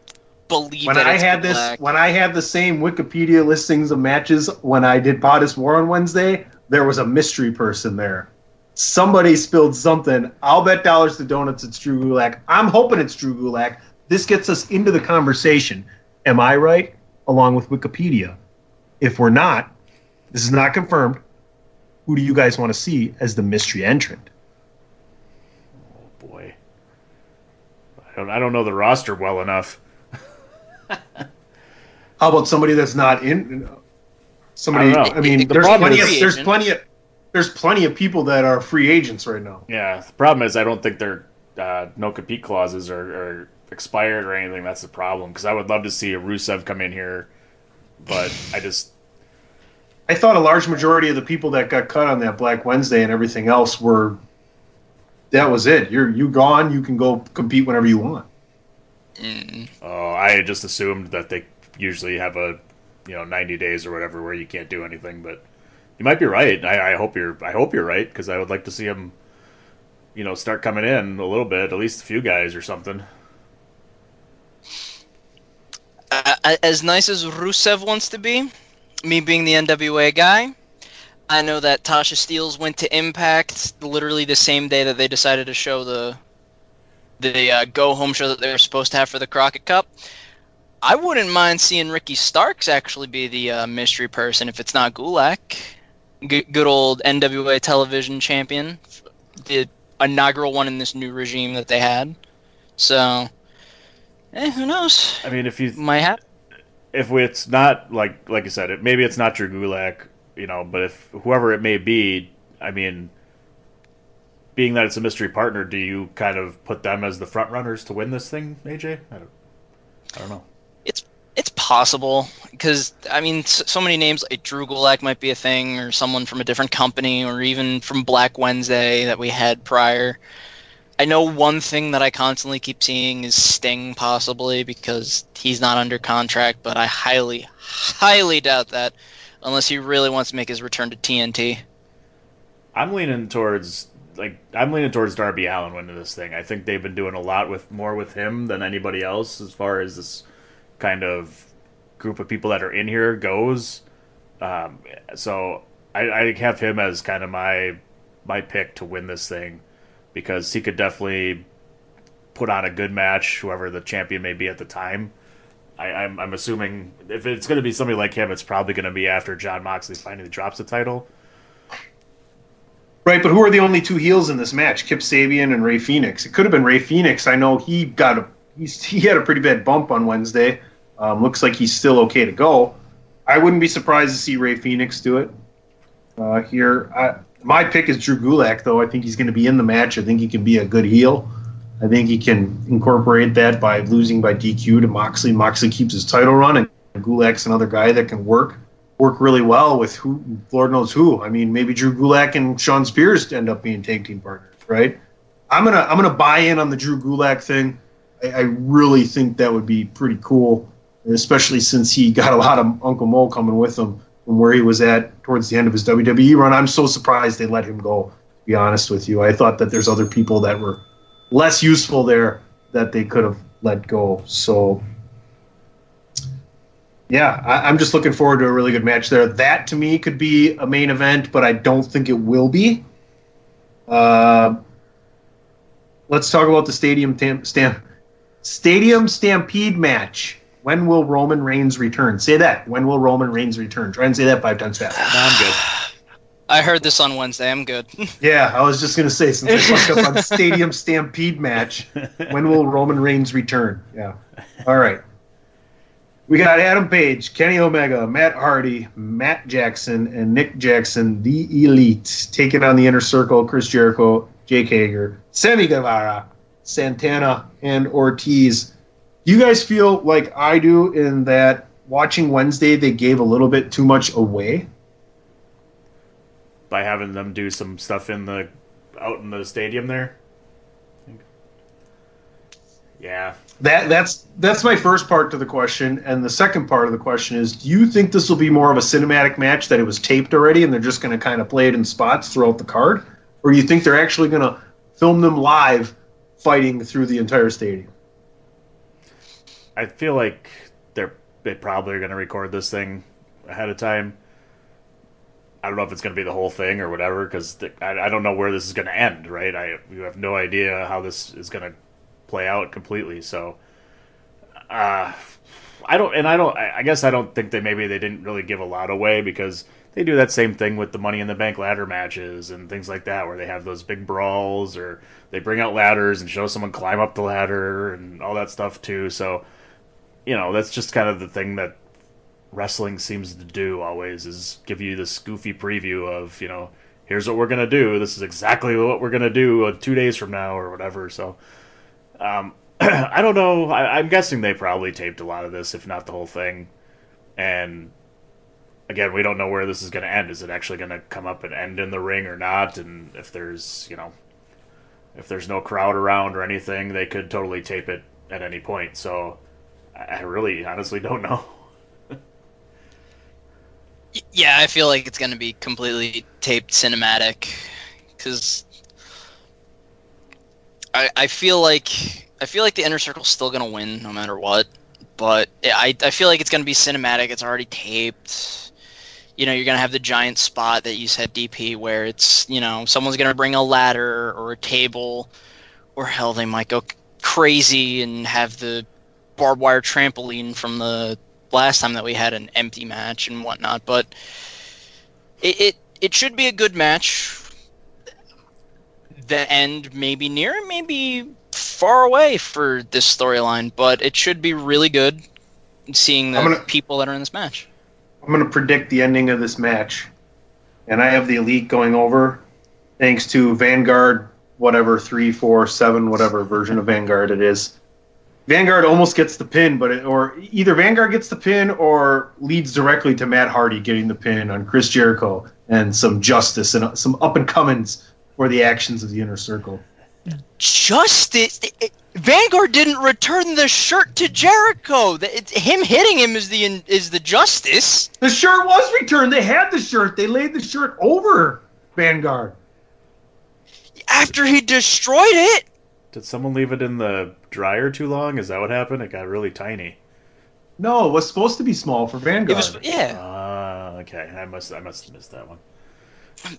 believe it. When that I had this, black. when I had the same Wikipedia listings of matches when I did Potus War on Wednesday, there was a mystery person there. Somebody spilled something. I'll bet dollars to donuts it's Drew Gulak. I'm hoping it's Drew Gulak. This gets us into the conversation. Am I right? Along with Wikipedia. If we're not, this is not confirmed. who do you guys want to see as the mystery entrant? Oh boy, I don't, I don't know the roster well enough. [laughs] How about somebody that's not in? Somebody. I don't know. I, mean, The there's problem plenty of is- there's plenty of there's plenty of people that are free agents right now. Yeah, the problem is I don't think their uh, no compete clauses are, are expired or anything. That's the problem because I would love to see a Rusev come in here, but I just I thought a large majority of the people that got cut on that Black Wednesday and everything else were that was it. You're you gone. You can go compete whenever you want. Mm. oh I just assumed that they usually have a you know ninety days or whatever where you can't do anything, but you might be right. I, I hope you're I hope you're right because I would like to see them you know start coming in a little bit, at least a few guys or something. Uh, as nice as Rusev wants to be, me being the NWA guy, I know that Tasha Steelz went to Impact literally the same day that they decided to show the the uh, go home show that they were supposed to have for the Crockett Cup. I wouldn't mind seeing Ricky Starks actually be the uh, mystery person if it's not Gulak. G- good old NWA television champion, the inaugural one in this new regime that they had. So, eh, who knows? I mean, if you might have. if it's not like like I said, it, maybe it's not your Gulak, you know, but if whoever it may be, I mean, being that it's a mystery partner, do you kind of put them as the front runners to win this thing, AJ? I don't, I don't know. It's it's possible because I mean, so, so many names like Drew Gulak might be a thing, or someone from a different company, or even from Black Wednesday that we had prior. I know one thing that I constantly keep seeing is Sting, possibly because he's not under contract, but I highly, highly doubt that unless he really wants to make his return to TNT. I'm leaning towards like I'm leaning towards Darby Allin winning this thing. I think they've been doing a lot with more with him than anybody else as far as this kind of group of people that are in here goes. Um, so I, I have him as kind of my my pick to win this thing because he could definitely put on a good match, whoever the champion may be at the time. I, I'm, I'm assuming if it's going to be somebody like him, it's probably going to be after Jon Moxley finally drops the title. Right, but who are the only two heels in this match? Kip Sabian and Rey Fenix. It could have been Rey Fenix. I know he got a he's, he had a pretty bad bump on Wednesday. Um, looks like he's still okay to go. I wouldn't be surprised to see Rey Fenix do it uh, here. I, my pick is Drew Gulak, though. I think he's going to be in the match. I think he can be a good heel. I think he can incorporate that by losing by DQ to Moxley. Moxley keeps his title run, and Gulak's another guy that can work work really well with who Lord knows who. I mean, maybe Drew Gulak and Shawn Spears end up being tag team partners, right? I'm gonna I'm gonna buy in on the Drew Gulak thing. I, I really think that would be pretty cool, especially since he got a lot of Uncle Mo coming with him from where he was at towards the end of his WWE run. I'm so surprised they let him go. To be honest with you, I thought that there's other people that were less useful there that they could have let go. So yeah, I, I'm just looking forward to a really good match there. That to me could be a main event, but I don't think it will be. Uh, let's talk about the stadium tam- stamp, stadium stampede match. When will Roman Reigns return? Say that. When will Roman Reigns return? Try and say that five times fast. [sighs] I'm good. I heard this on Wednesday. I'm good. [laughs] Yeah, I was just gonna say since I fucked up on Stadium Stampede match, when will Roman Reigns return? Yeah. All right. We got Adam Page, Kenny Omega, Matt Hardy, Matt Jackson, and Nick Jackson, the Elite, taking on the Inner Circle, Chris Jericho, Jake Hager, Sammy Guevara, Santana, and Ortiz. Do you guys feel like I do in that watching Wednesday they gave a little bit too much away? by having them do some stuff in the out in the stadium there. Yeah, That that's that's my first part to the question, and the second part of the question is: Do you think this will be more of a cinematic match that it was taped already, and they're just going to kind of play it in spots throughout the card, or do you think they're actually going to film them live, fighting through the entire stadium? I feel like they're they probably are going to record this thing ahead of time. I don't know if it's going to be the whole thing or whatever because I, I don't know where this is going to end. Right, I you have no idea how this is going to play out completely. So, uh, I don't, and I don't. I I guess I don't think that maybe they didn't really give a lot away because they do that same thing with the Money in the Bank ladder matches and things like that, where they have those big brawls or they bring out ladders and show someone climb up the ladder and all that stuff too. So, you know, that's just kind of the thing that wrestling seems to do always is give you this goofy preview of you know here's what we're gonna do. This is exactly what we're gonna do uh, two days from now or whatever. So, um, [clears throat] I don't know. I, I'm guessing they probably taped a lot of this, if not the whole thing. And again, we don't know where this is going to end. Is it actually going to come up and end in the ring or not? And if there's, you know, if there's no crowd around or anything, they could totally tape it at any point. So I really, honestly, don't know. Yeah, I feel like it's going to be completely taped cinematic because I I feel like I feel like the inner circle's still going to win no matter what. But I I feel like it's going to be cinematic. It's already taped. You know, you're going to have the giant spot that you said DP where it's you know someone's going to bring a ladder or a table, or hell they might go crazy and have the barbed wire trampoline from the last time that we had an empty match and whatnot, but it it, it should be a good match. The end may be near, maybe far away for this storyline, but it should be really good seeing the gonna- people that are in this match. I'm going to predict the ending of this match, and I have the elite going over, thanks to Vanguard, whatever three, four, seven, whatever version of Vanguard it is. Vanguard almost gets the pin, but it, or either Vanguard gets the pin or leads directly to Matt Hardy getting the pin on Chris Jericho and some justice and uh, some up and comings for the actions of the inner circle. Justice. it- it- Vanguard didn't return the shirt to Jericho. The- it's- him hitting him is the is the justice. The shirt was returned. They had the shirt. They laid the shirt over Vanguard. After he destroyed it. Did someone leave it in the dryer too long? Is that what happened? It got really tiny. No, it was supposed to be small for Vanguard. It was yeah. Ah, okay. I must I must have missed that one.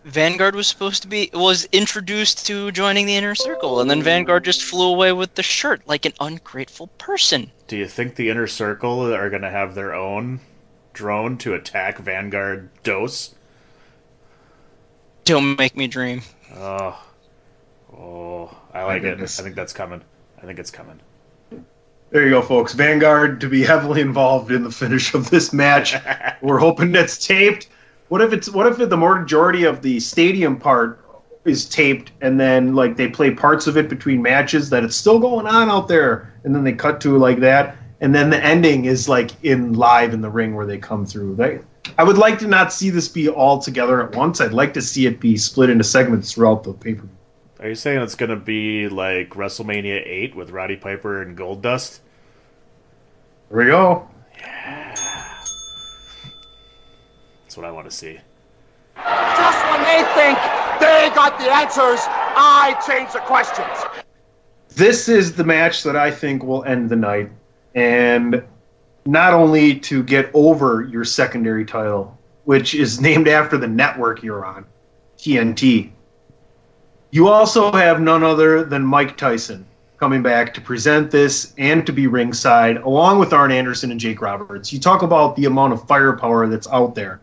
Vanguard was supposed to be was introduced to joining the inner circle, and then Vanguard just flew away with the shirt like an ungrateful person. Do you think the inner circle are going to have their own drone to attack Vanguard Dose? Don't make me dream. Oh, oh, I like it. I think that's coming. I think it's coming. There you go, folks. Vanguard to be heavily involved in the finish of this match. [laughs] We're hoping that's taped. What if it's what if the majority of the stadium part is taped and then like they play parts of it between matches that it's still going on out there and then they cut to like that and then the ending is like in live in the ring where they come through. They, I would like to not see this be all together at once. I'd like to see it be split into segments throughout the paper. Are you saying it's going to be like WrestleMania 8 with Roddy Piper and Goldust? There we go. Yeah. That's what I want to see. Just when they think they got the answers, I change the questions. this is the match that I think will end the night. And not only to get over your secondary title, which is [laughs] named after the network you're on, TNT, you also have none other than Mike Tyson coming back to present this and to be ringside, along with Arn Anderson and Jake Roberts. You talk about the amount of firepower that's out there.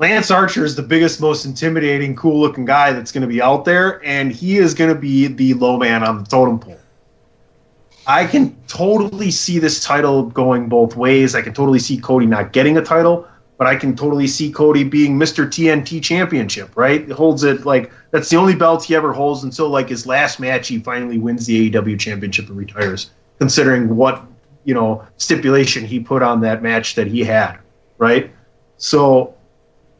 Lance Archer is the biggest, most intimidating, cool looking guy that's going to be out there, and he is going to be the low man on the totem pole. I can totally see this title going both ways. I can totally see Cody not getting a title, but I can totally see Cody being Mr. TNT Championship, right? He holds it like that's the only belt he ever holds until like his last match he finally wins the AEW championship and retires, considering what, you know, stipulation he put on that match that he had, right? So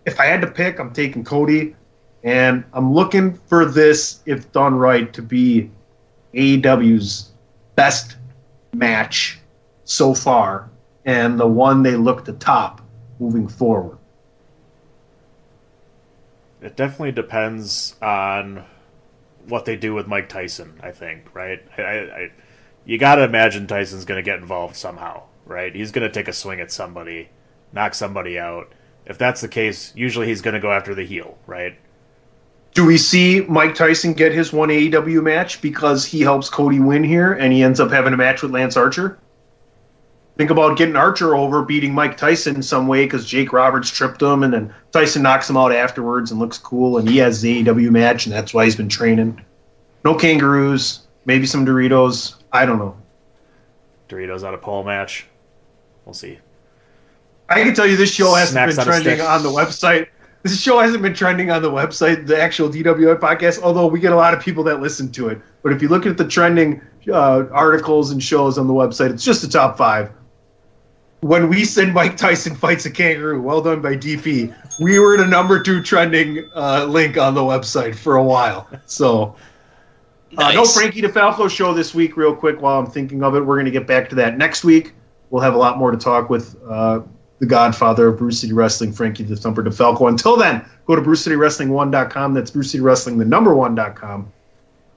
if I had to pick, I'm taking Cody, and I'm looking for this, if done right, to be AEW's best match so far, and the one they look to top moving forward. It definitely depends on what they do with Mike Tyson. I think, right? I, I, you got to imagine Tyson's going to get involved somehow, right? He's going to take a swing at somebody, knock somebody out. If that's the case, usually he's going to go after the heel, right? Do we see Mike Tyson get his one AEW match because he helps Cody win here, and he ends up having a match with Lance Archer? Think about getting Archer over, beating Mike Tyson in some way because Jake Roberts tripped him, and then Tyson knocks him out afterwards and looks cool, and he has the AEW match, and that's why he's been training. No kangaroos, maybe some Doritos. I don't know. Doritos out of pole match. We'll see. I can tell you this show hasn't been on trending on the website. This show hasn't been trending on the website, the actual DWI podcast, although we get a lot of people that listen to it. But if you look at the trending uh, articles and shows on the website, it's just the top five. When we said Mike Tyson fights a kangaroo, well done by DP, we were the number two trending uh, link on the website for a while. So, uh, no Frankie DeFalco show this week, real quick, while I'm thinking of it. We're going to get back to that next week. We'll have a lot more to talk with uh, the godfather of Brew City Wrestling, Frankie the Thumper DeFalco. Until then, go to BrewCityWrestling1.com. That's Brew City Wrestling, the number one.com.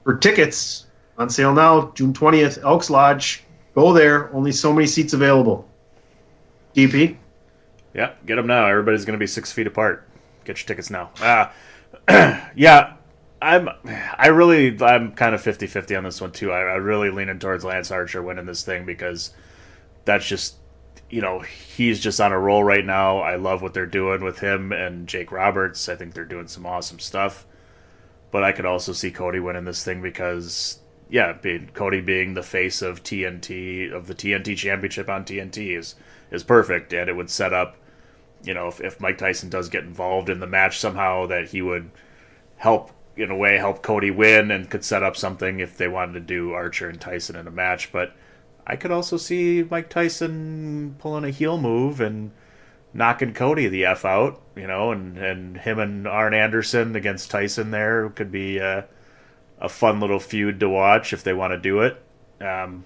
For tickets, on sale now, June 20th, Elks Lodge. Go there. Only so many seats available. DP? Yeah, get them now. Everybody's going to be six feet apart. Get your tickets now. Uh, [clears throat] yeah, I'm. I really, I'm kind of 50-50 on this one too. I, I really leaning towards Lance Archer winning this thing because that's just, you know, he's just on a roll right now. I love what they're doing with him and Jake Roberts. I think they're doing some awesome stuff. But I could also see Cody winning this thing because, yeah, being, Cody being the face of TNT of the TNT Championship on TNT is is perfect, and it would set up, you know, if, if Mike Tyson does get involved in the match somehow, that he would help in a way help Cody win and could set up something if they wanted to do Archer and Tyson in a match. But I could also see Mike Tyson pulling a heel move and knocking Cody the f out, you know, and and him and Arn Anderson against Tyson there could be a, a fun little feud to watch if they want to do it. Um,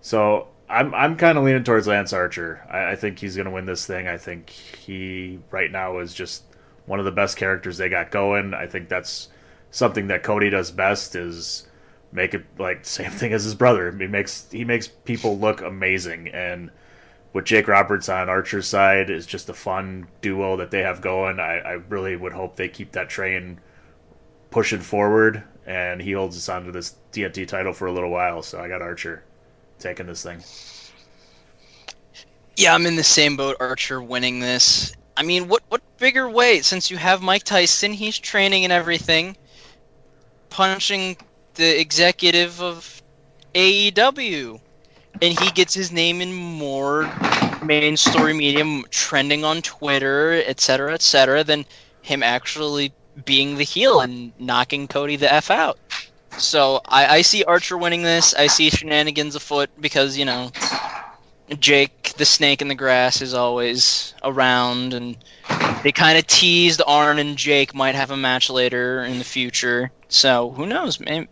so I'm I'm kind of leaning towards Lance Archer. I, I think he's going to win this thing. I think he right now is just one of the best characters they got going. I think that's something that Cody does best is make it like same thing as his brother. He makes he makes people look amazing and with Jake Roberts on Archer's side is just a fun duo that they have going. I, I really would hope they keep that train pushing forward and he holds us onto this TNT title for a little while. So I got Archer taking this thing. Yeah, I'm in the same boat. Archer winning this. I mean, what what bigger way? Since you have Mike Tyson, he's training and everything, punching the executive of AEW, and he gets his name in more main story medium, trending on Twitter, etc., etc., than him actually being the heel and knocking Cody the f out. So I, I see Archer winning this. I see shenanigans afoot because you know Jake, the snake in the grass, is always around, and they kind of teased Arn and Jake might have a match later in the future. So who knows, man?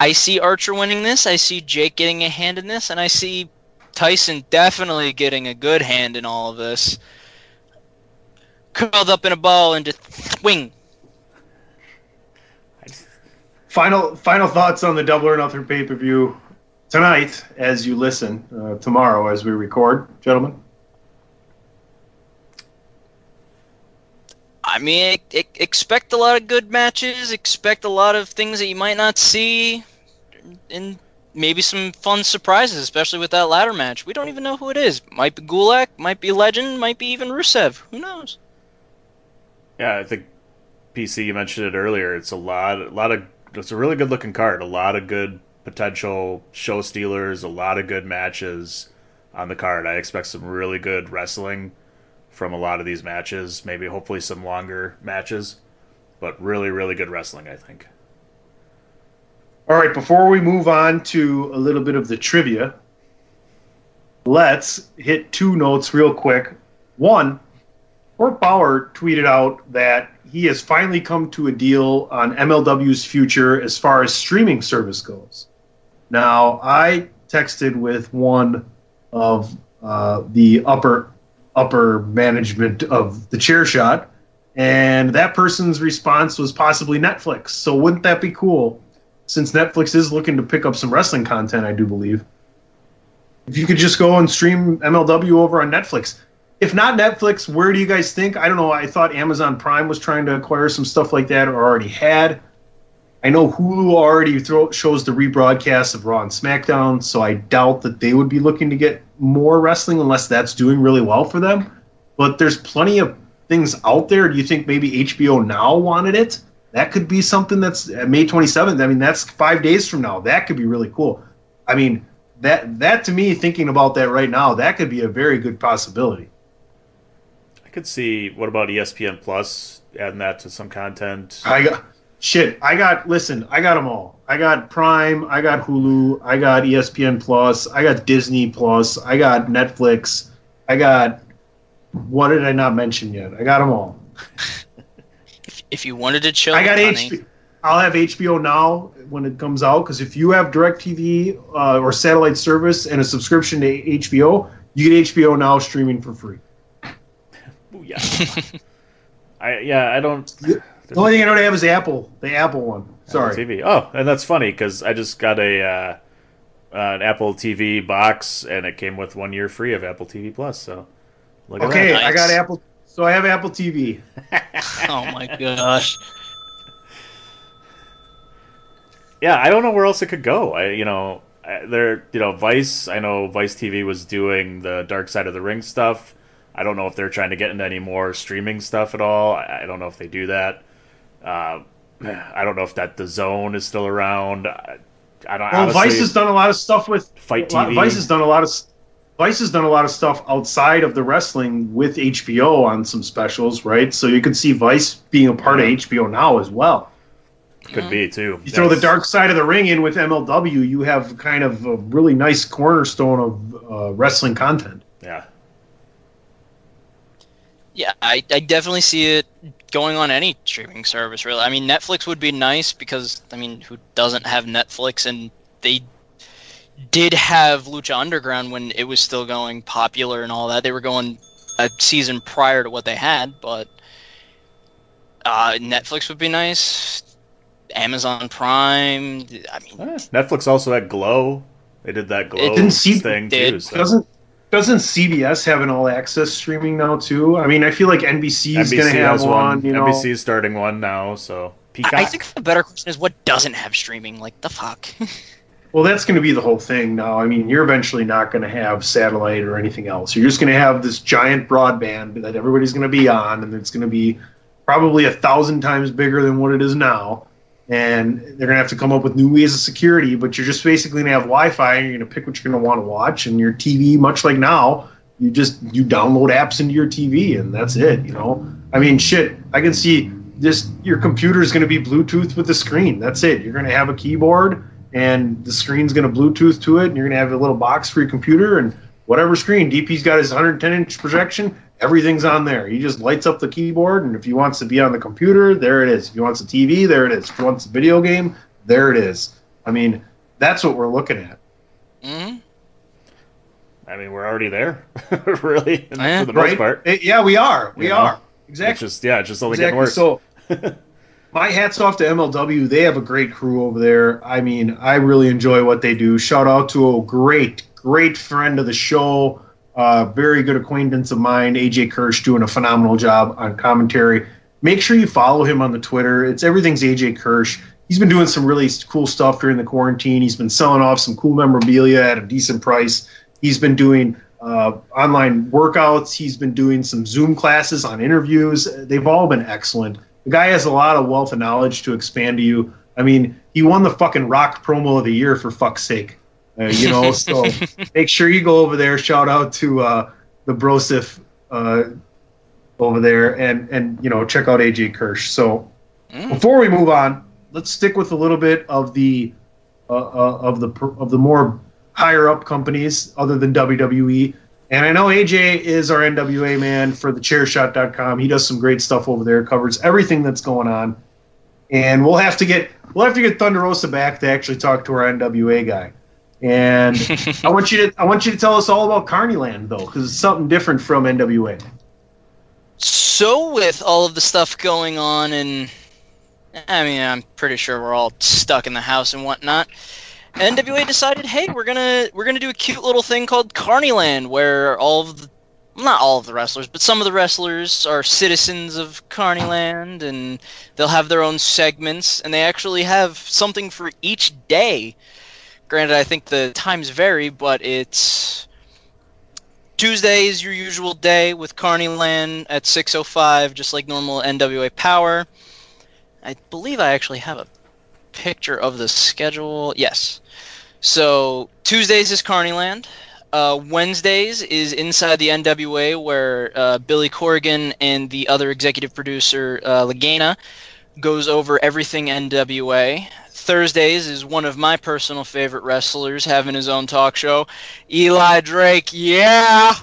I see Archer winning this. I see Jake getting a hand in this, and I see Tyson definitely getting a good hand in all of this. Curled up in a ball and just swing. Final final thoughts on the Double or Nothing pay per view tonight as you listen, uh, tomorrow as we record, gentlemen. I mean, expect a lot of good matches. Expect a lot of things that you might not see, and maybe some fun surprises, especially with that ladder match. We don't even know who it is. Might be Gulak, might be Legend, might be even Rusev. Who knows? Yeah, I think PC you mentioned it earlier. It's a lot, a lot of. It's a really good looking card. A lot of good potential show stealers. A lot of good matches on the card. I expect some really good wrestling from a lot of these matches. Maybe hopefully some longer matches, but really, really good wrestling. I think. All right, before we move on to a little bit of the trivia, let's hit two notes real quick. One, Court Bauer tweeted out that he has finally come to a deal on MLW's future as far as streaming service goes. Now, I texted with one of uh, the upper upper management of the chair shot, and that person's response was possibly Netflix. So wouldn't that be cool? Since Netflix is looking to pick up some wrestling content, I do believe. If you could just go and stream MLW over on Netflix. If not Netflix, where do you guys think? I don't know. I thought Amazon Prime was trying to acquire some stuff like that or already had. I know Hulu already throw, shows the rebroadcast of Raw and SmackDown, so I doubt that they would be looking to get more wrestling unless that's doing really well for them. But there's plenty of things out there. Do you think maybe HBO Now wanted it? That could be something that's uh, May 27th. I mean, that's five days from now. That could be really cool. I mean, that that to me, thinking about that right now, that could be a very good possibility. I could see. What about ESPN Plus? Adding that to some content. I got shit. I got listen. I got them all. I got Prime. I got Hulu. I got ESPN Plus. I got Disney Plus. I got Netflix. I got. What did I not mention yet? I got them all. [laughs] If you wanted to chill, I got honey, HBO. I'll have HBO now when it comes out because if you have DirecTV uh, or satellite service and a subscription to HBO, you get HBO now streaming for free. Yeah. [laughs] I yeah. I don't. The only thing I don't have is the Apple, the Apple one. Sorry. Apple TV. Oh, and that's funny because I just got a uh, an Apple TV box and it came with one year free of Apple TV Plus. So look at Okay, that. I got Apple. So I have Apple TV. [laughs] oh my gosh. Yeah, I don't know where else it could go. I you know there you know Vice. I know Vice TV was doing the Dark Side of the Ring stuff. I don't know if they're trying to get into any more streaming stuff at all. I, I don't know if they do that. Uh, [sighs] I don't know if that the Zone is still around. I, I don't. Well, honestly, Vice has done a lot of stuff with Fight a lot- TV. Vice has done a lot of Vice has done a lot of stuff outside of the wrestling with HBO on some specials, right? So you could see Vice being a part of HBO now as well. could be too. You throw the dark side of the ring in with MLW, you have kind of a really nice cornerstone of uh, wrestling content. Yeah. I, I definitely see it going on any streaming service, really. I mean, Netflix would be nice because, I mean, who doesn't have Netflix? And they did have Lucha Underground when it was still going popular and all that. They were going a season prior to what they had, but uh, Netflix would be nice. Amazon Prime. I mean, Netflix also had Glow. They did that Glow Didn't see- thing did. too. So. Doesn't doesn't CBS have an all access streaming now too? I mean, I feel like NBC is going to have has one. You know, NBC is starting one now. So Peacock. I think the better question is what doesn't have streaming? Like, the fuck? [laughs] Well, that's going to be the whole thing now. I mean, you're eventually not going to have satellite or anything else. You're just going to have this giant broadband that everybody's going to be on, and it's going to be probably a thousand times bigger than what it is now. And they're going to have to come up with new ways of security, but you're just basically going to have Wi-Fi, and you're going to pick what you're going to want to watch, and your TV, much like now, you just you download apps into your TV, and that's it. You know, I mean, shit, I can see this. Your computer is going to be Bluetooth with the screen. That's it. You're going to have a keyboard and the screen's going to Bluetooth to it, and you're going to have a little box for your computer, and whatever screen. DP's got his 110 inch projection, everything's on there. He just lights up the keyboard, and if he wants to be on the computer, there it is. If he wants a TV, there it is. If he wants a video game, there it is. I mean, that's what we're looking at. hmm I mean, we're already there, [laughs] really, and Yeah. for the most Right? part. Eh, yeah, we are. We You know? are. Exactly. It's just yeah, it's just only Exactly. getting worse. So, [laughs] my hats off to MLW. They have a great crew over there. I mean, I really enjoy what they do. Shout out to a great, great friend of the show, uh, very good acquaintance of mine, AJ Kirsch, doing a phenomenal job on commentary. Make sure you follow him on the Twitter. It's everything's AJ Kirsch. He's been doing some really cool stuff during the quarantine. He's been selling off some cool memorabilia at a decent price. He's been doing uh, online workouts. He's been doing some Zoom classes on interviews. They've all been excellent. The guy has a lot of wealth of knowledge to expand to you. I mean, he won the fucking rock promo of the year for fuck's sake. Uh, you know, [laughs] so make sure you go over there. Shout out to uh, the Brosif uh, over there, and and you know check out AJ Kirsch. So before we move on, let's stick with a little bit of the uh, uh, of the of the more higher up companies other than WWE. And I know AJ is our NWA man for the chairshot.com. He does some great stuff over there, covers everything that's going on. And we'll have to get we'll have to get Thunder Rosa back to actually talk to our NWA guy. And [laughs] I want you to I want you to tell us all about Carnyland though, because it's something different from NWA. So, with all of the stuff going on, and I mean, I'm pretty sure we're all stuck in the house and whatnot. NWA decided, hey, we're gonna we're gonna do a cute little thing called Carnyland, where all of the not all of the wrestlers, but some of the wrestlers are citizens of Carnyland, and they'll have their own segments, and they actually have something for each day. Granted, I think the times vary, but it's Tuesday is your usual day with Carnyland at 6:05, just like normal NWA Power. I believe I actually have a picture of the schedule. Yes. So Tuesdays is Carnyland. Uh, Wednesdays is inside the NWA, where uh, Billy Corgan and the other executive producer uh, goes over everything NWA. Thursdays is one of my personal favorite wrestlers having his own talk show. Eli Drake, yeah,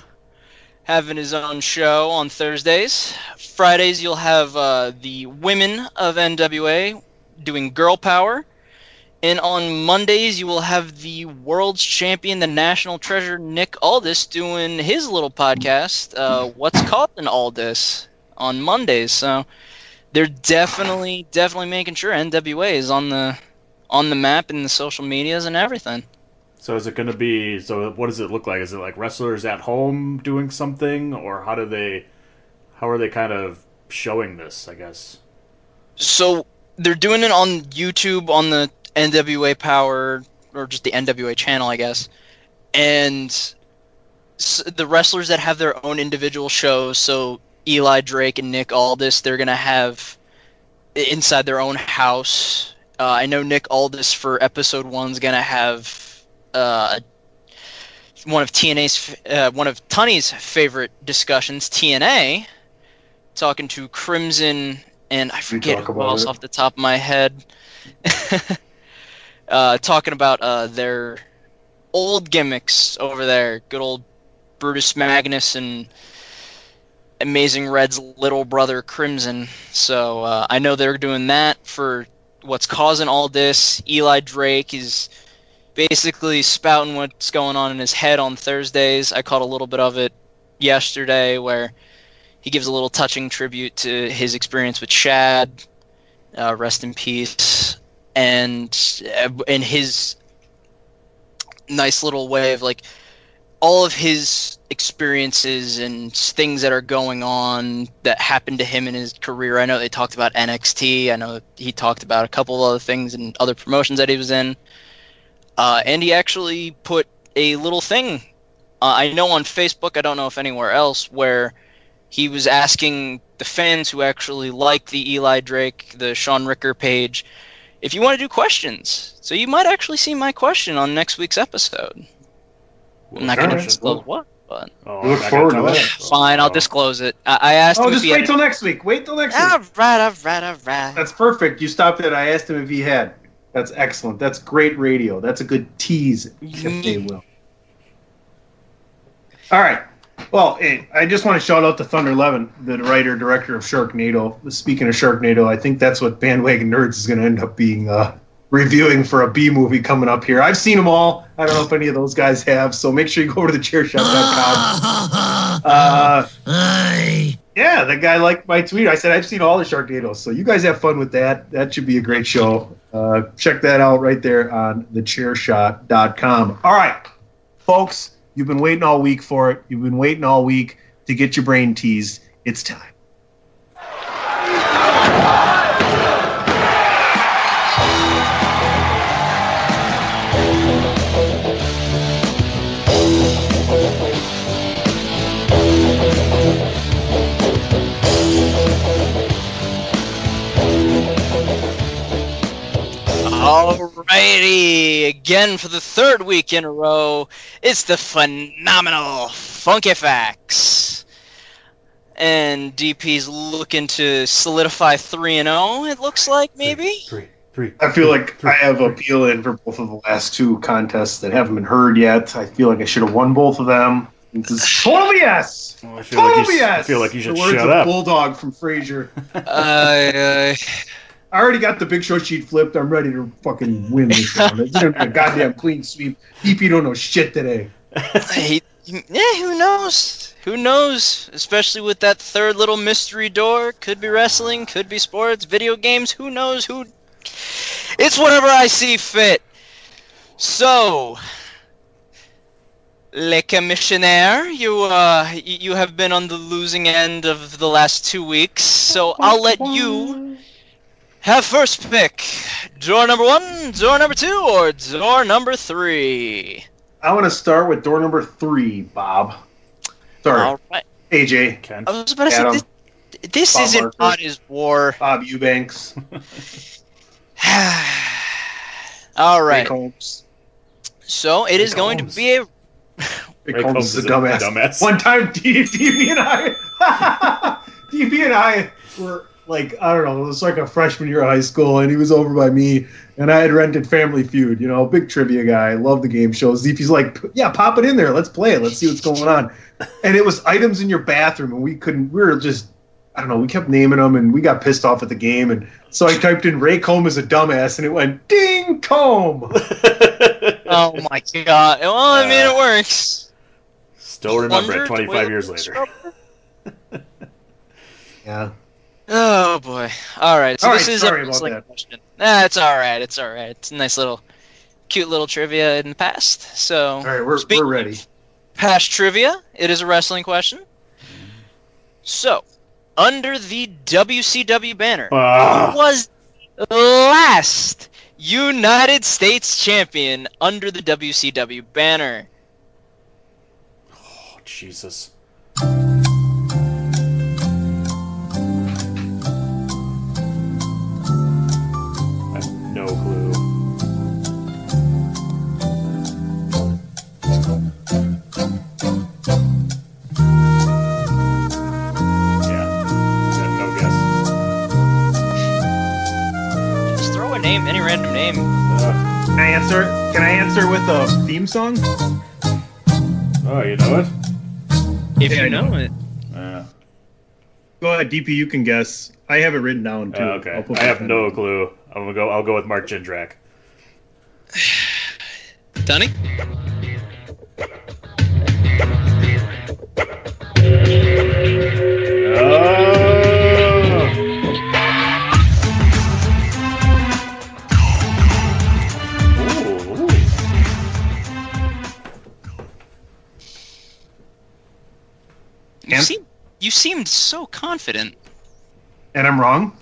having his own show on Thursdays. Fridays you'll have uh, the women of NWA doing Girl Power. And on Mondays, you will have the world's champion, the national treasure, Nick Aldis, doing his little podcast, uh, What's Called in Aldis, on Mondays. So they're definitely, definitely making sure NWA is on the on the map in the social medias and everything. So is it going to be? So what does it look like? Is it like wrestlers at home doing something, or how do they? How are they kind of showing this? I guess. So they're doing it on YouTube on the NWA Power or just the NWA channel, I guess. And the wrestlers that have their own individual shows, so Eli Drake and Nick Aldis, they're gonna have inside their own house. Uh, I know Nick Aldis for episode one's gonna have uh, one of TNA's uh, one of Tunney's favorite discussions, TNA, talking to Crimson and I forget who else it. off the top of my head. [laughs] uh, talking about uh, their old gimmicks over there, good old Brutus Magnus and Amazing Red's little brother Crimson. So uh, I know they're doing that for what's causing all this. Eli Drake is basically spouting what's going on in his head on Thursdays. I caught a little bit of it yesterday where he gives a little touching tribute to his experience with Shad. Uh, rest in peace. And uh, in his nice little way of like all of his experiences and things that are going on that happened to him in his career. I know they talked about NXT. I know he talked about a couple of other things and other promotions that he was in. Uh, and he actually put a little thing. Uh, I know on Facebook. I don't know if anywhere else where he was asking the fans who actually like the Eli Drake, the Sean Ricker page, if you want to do questions. So you might actually see my question on next week's episode. I'm not going to disclose what, but Oh, We look forward gonna to tell that. fine, I'll disclose it. I, I asked Oh, him just he wait had. till next week. Wait till next week. All right, all right, all right. That's perfect. You stopped it. I asked him if he had. That's excellent. That's great radio. That's a good tease, if they will. All right. Well, hey, I just want to shout out to Thunder Levin, the writer director of Sharknado. Speaking of Sharknado, I think that's what Bandwagon Nerds is going to end up being uh, reviewing for a B movie coming up here. I've seen them all. I don't know if any of those guys have, so make sure you go over to the thechairshot.com. [laughs] Uh, yeah, the guy liked my tweet. I said I've seen all the Sharknadoes, so you guys have fun with that. That should be a great show. Uh, check that out right there on the thechairshot.com. All right, folks, you've been waiting all week for it. You've been waiting all week to get your brain teased. It's time. Alrighty, again for the third week in a row, it's the phenomenal Funky Facts. And DP's looking to solidify 3 and 0, it looks like, maybe? Three, three. I feel like I have appeal in for both of the last two contests that haven't been heard yet. I feel like I should have won both of them. This is total BS. Well, I feel like Total you, BS. I feel like you should the words shut of up. Bulldog from Frasier. [laughs] uh, I already got the big show sheet flipped. I'm ready to fucking win this [laughs] round. It's gonna be a goddamn clean sweep. EP don't know shit today. he, yeah, who knows? Who knows? Especially with that third little mystery door. Could be wrestling, could be sports, video games. Who knows? Who? It's whatever I see fit. So, Le Commissionaire, you uh, y- you have been on the losing end of the last two weeks, so I'll let you have first pick. Door number one, door number two, or door number three. I want to start with door number three, Bob. Sorry, All right. AJ. I was about to say Adam. this, this Bob isn't Barker. hot as war. Bob Eubanks. [laughs] [sighs] All Ray right. Combs. So it is Ray going to be a Ray, Ray Combs, Combs is a dumbass. dumbass. One time, [laughs] D- DB and I, [laughs] DB and I were like, I don't know, it was like a freshman year of high school, and he was over by me, and I had rented Family Feud. You know, big trivia guy, love the game shows. DP's like, yeah, pop it in there, let's play it, let's see what's going on. And it was items in your bathroom, and we couldn't. We were just. I don't know. We kept naming them, and we got pissed off at the game. And so I typed in Ray Comb as a dumbass, and it went ding comb. [laughs] oh my god. Well, I mean it uh, works. Still remember Plunger, it 25 years later. [laughs] Yeah. Oh boy. All right. So All this right, is sorry a about wrestling that. question. Nah, it's all right. It's all right. It's a nice little, cute little trivia in the past. So All right, we're, we're ready. past trivia. It is a wrestling question. So, under the WCW banner, who ah. was the last United States champion under the WCW banner? Oh, Jesus. Answer? Can I answer with a theme song? oh, you know it? If Yeah, I you know. know it. Uh, Go ahead, DP. You can guess. I have it written down too. uh, I'll okay. put I have no down. clue. I'm gonna go. I'll go with Mark Jindrak. Dunny? You seemed so confident, And I'm wrong.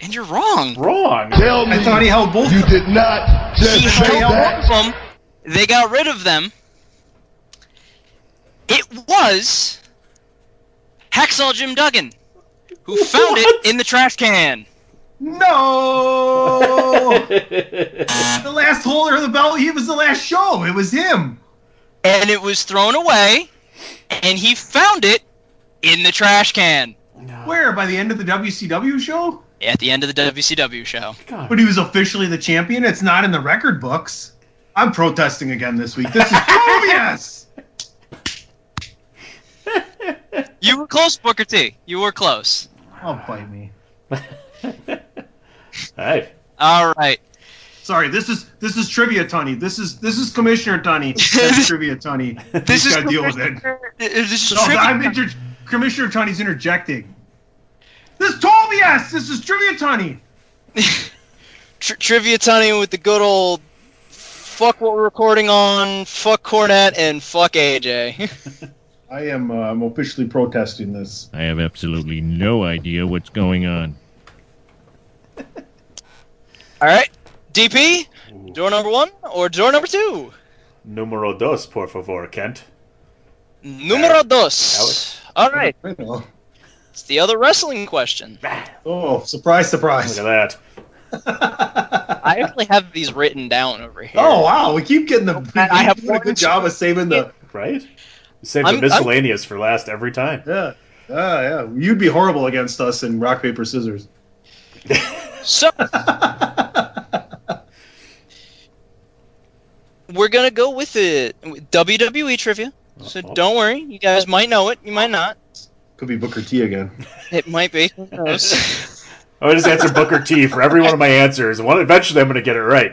and you're wrong. Wrong. Tell me I thought he held both. you did not He just say held that. one of them. They got rid of them. It was Hacksaw Jim Duggan who found it in the trash can. No. [laughs] the last holder of the belt. He was the last show. It was him. And it was thrown away, and he found it in the trash can Where? By the end of the WCW show? at the end of the WCW show. But he was officially the champion. It's not in the record books. I'm protesting again this week. This is oh yes. [laughs] You were close, Booker T. You were close. Oh, bite me. [laughs] Hey. All right. Sorry, this is this is trivia, Tunney. This is this is Commissioner Tunney. That's [laughs] trivia, Tunney. This He's is gotta deal with it. This is No, trivia. I'm inter- Commissioner Tunney's interjecting. This told me yes. This is trivia, Tunny. [laughs] Tri- trivia Tony with the good old fuck what we're recording on, fuck Cornette, and fuck AJ. [laughs] I am. Uh, I'm officially protesting this. I have absolutely no idea what's going on. [laughs] All right, DP, door number one or door number two? Numero dos, por favor, Kent. Numero dos. Alex. All right, it's the other wrestling question. Oh, surprise, surprise. Look at that. I actually have these written down over here. Oh wow, we keep getting the. We I have keep doing a good job of saving the. Right? Save I'm- the miscellaneous for last every time. Yeah, yeah, yeah. You'd be horrible against us in rock paper scissors. [laughs] So [laughs] we're gonna go with it WWE trivia. So Uh-oh. don't worry, you guys might know it, you might not. Could be Booker T again. [laughs] It might be. Who knows? [laughs] I just answer Booker T for every one of my answers, one eventually I'm going to get it right.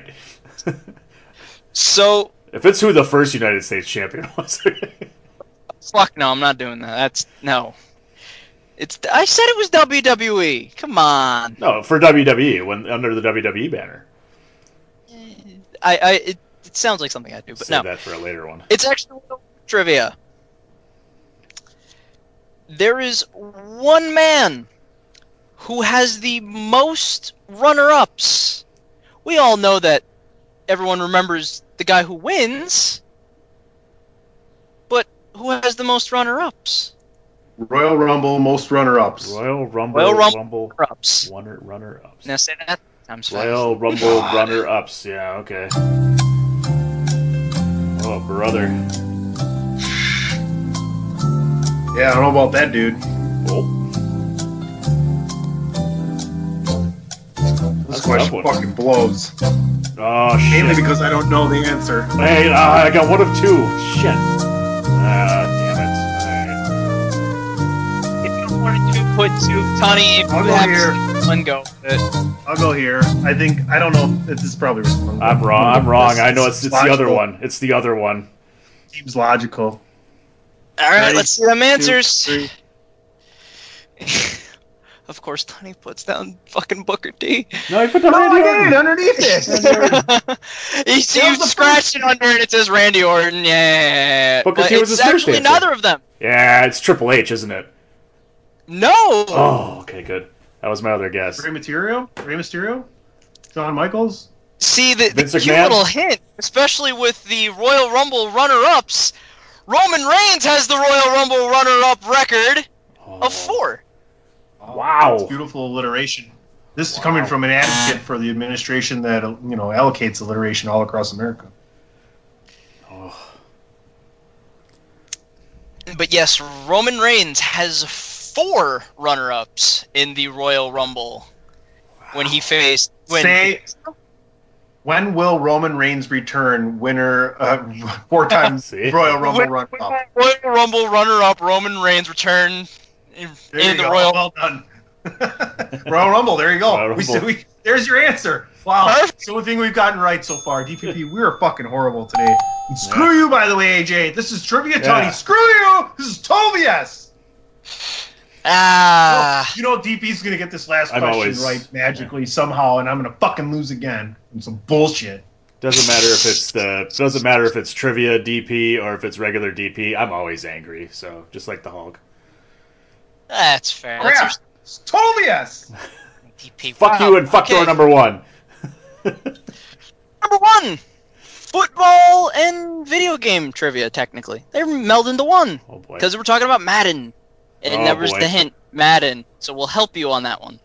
so [laughs] If it's who the first United States champion was. fuck no, I'm not doing that. That's no. It's I said it was WWE. Come on. no, for WWE, when under the WWE banner. I I it, it sounds like something I do, but Save no. that for a later one. It's actually trivia. There is one man who has the most runner-ups. We all know that everyone remembers the guy who wins, but who has the most runner-ups? Royal Rumble most runner-ups. Royal Rumble, Royal Rumble Rumble runner-ups. runner, runner ups. Now say that times five. Royal Rumble [laughs] runner ups. Yeah, okay. Oh, brother. Yeah, I don't know about that, dude. Oh, This That's question fucking blows. oh shit. Mainly because I don't know the answer. Hey, uh, I got one of two. Shit. Ah, damn it. If you wanted to put two, Tony, if I'll you go have here. one go. with. I'll go here. I think I don't know. This is probably wrong. I'm wrong. I'm wrong. I know it's it's the other one. It's the other one. Seems logical. All right, Ready? let's see them answers. three. [laughs] of course, Tony puts down fucking Booker T. No, I put the Randy did it Orton. underneath it. you see, you scratched it under and it says Randy Orton. Yeah, Booker but T was it's his actually answer. neither of them. Yeah, it's Triple H, isn't it? No. Oh, okay, good. That was my other guess. Rey Mysterio? Rey Mysterio? Shawn Michaels? See the, the cute little hint, especially with the Royal Rumble runner-ups. Roman Reigns has the Royal Rumble runner-up record oh. of four. Wow. Beautiful alliteration. This is coming from an advocate for the administration that you know allocates alliteration all across America. Oh. But yes, Roman Reigns has four runner-ups in the Royal Rumble when he faced when Say, when will Roman Reigns return? Winner, uh, [laughs] four times [laughs] Royal Rumble when- run when up. Royal Rumble runner-up Roman Reigns return in, in the go. Royal. Well done. [laughs] Royal Rumble. There you go. We, Rumble. we, there's your answer. Wow. Perfect. It's the only thing we've gotten right so far. DPP, we are fucking horrible today. And screw you, by the way, AJ. This is trivia, Tony. Screw you. This is total BS. Ah, You know, DP's gonna get this last I'm question always- right magically somehow, and I'm gonna fucking lose again. And some bullshit. Doesn't matter if it's the doesn't matter if it's trivia DP or if it's regular DP. I'm always angry. So just like the Hulk. that's fair. That's Crap. It's total BS. your [laughs] DP. Fuck Wow. you and fuck okay. door number one. [laughs] Number one, football and video game trivia. Technically, they're melded into one Oh boy. because we're talking about Madden, and Oh, that was boy. the hint, Madden. So we'll help you on that one.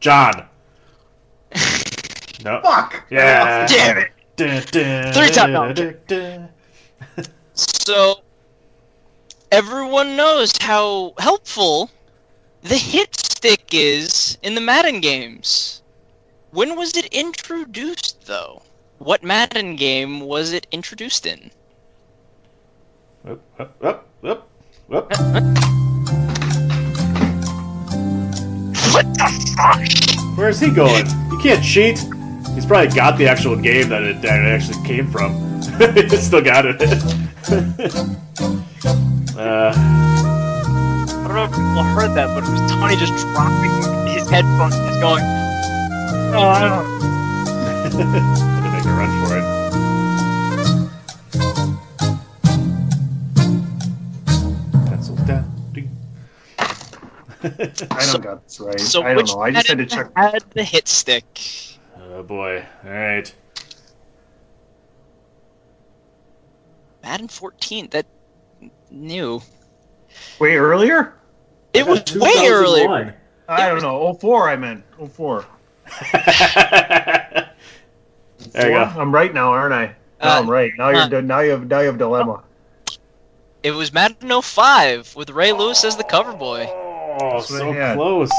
John. [laughs] no. Fuck. Yeah. Damn it. Three Three top. So everyone knows how helpful the hit stick is in the Madden games. When was it introduced, though? What Madden game was it introduced in? Up, up, up, up, What the fuck? Where's he going? You can't cheat. He's probably got the actual game that it, that it actually came from. [laughs] he still got it. [laughs] uh, I don't know if people heard that, but it was Tony just dropping his headphones and just going, Oh, I don't [laughs] had to make a run for it. [laughs] I don't got this right. So I don't which know. I just had to Madden check. had the hit stick? oh boy. All right. Madden 14. That new. Way earlier? It was way earlier. I don't know. 04 I meant. 04. [laughs] there you go. I'm right now, aren't I? No, Uh, I'm right. Now uh, you're now you have now you have dilemma. It was Madden 05 with Ray Lewis as the cover boy. Oh, so close.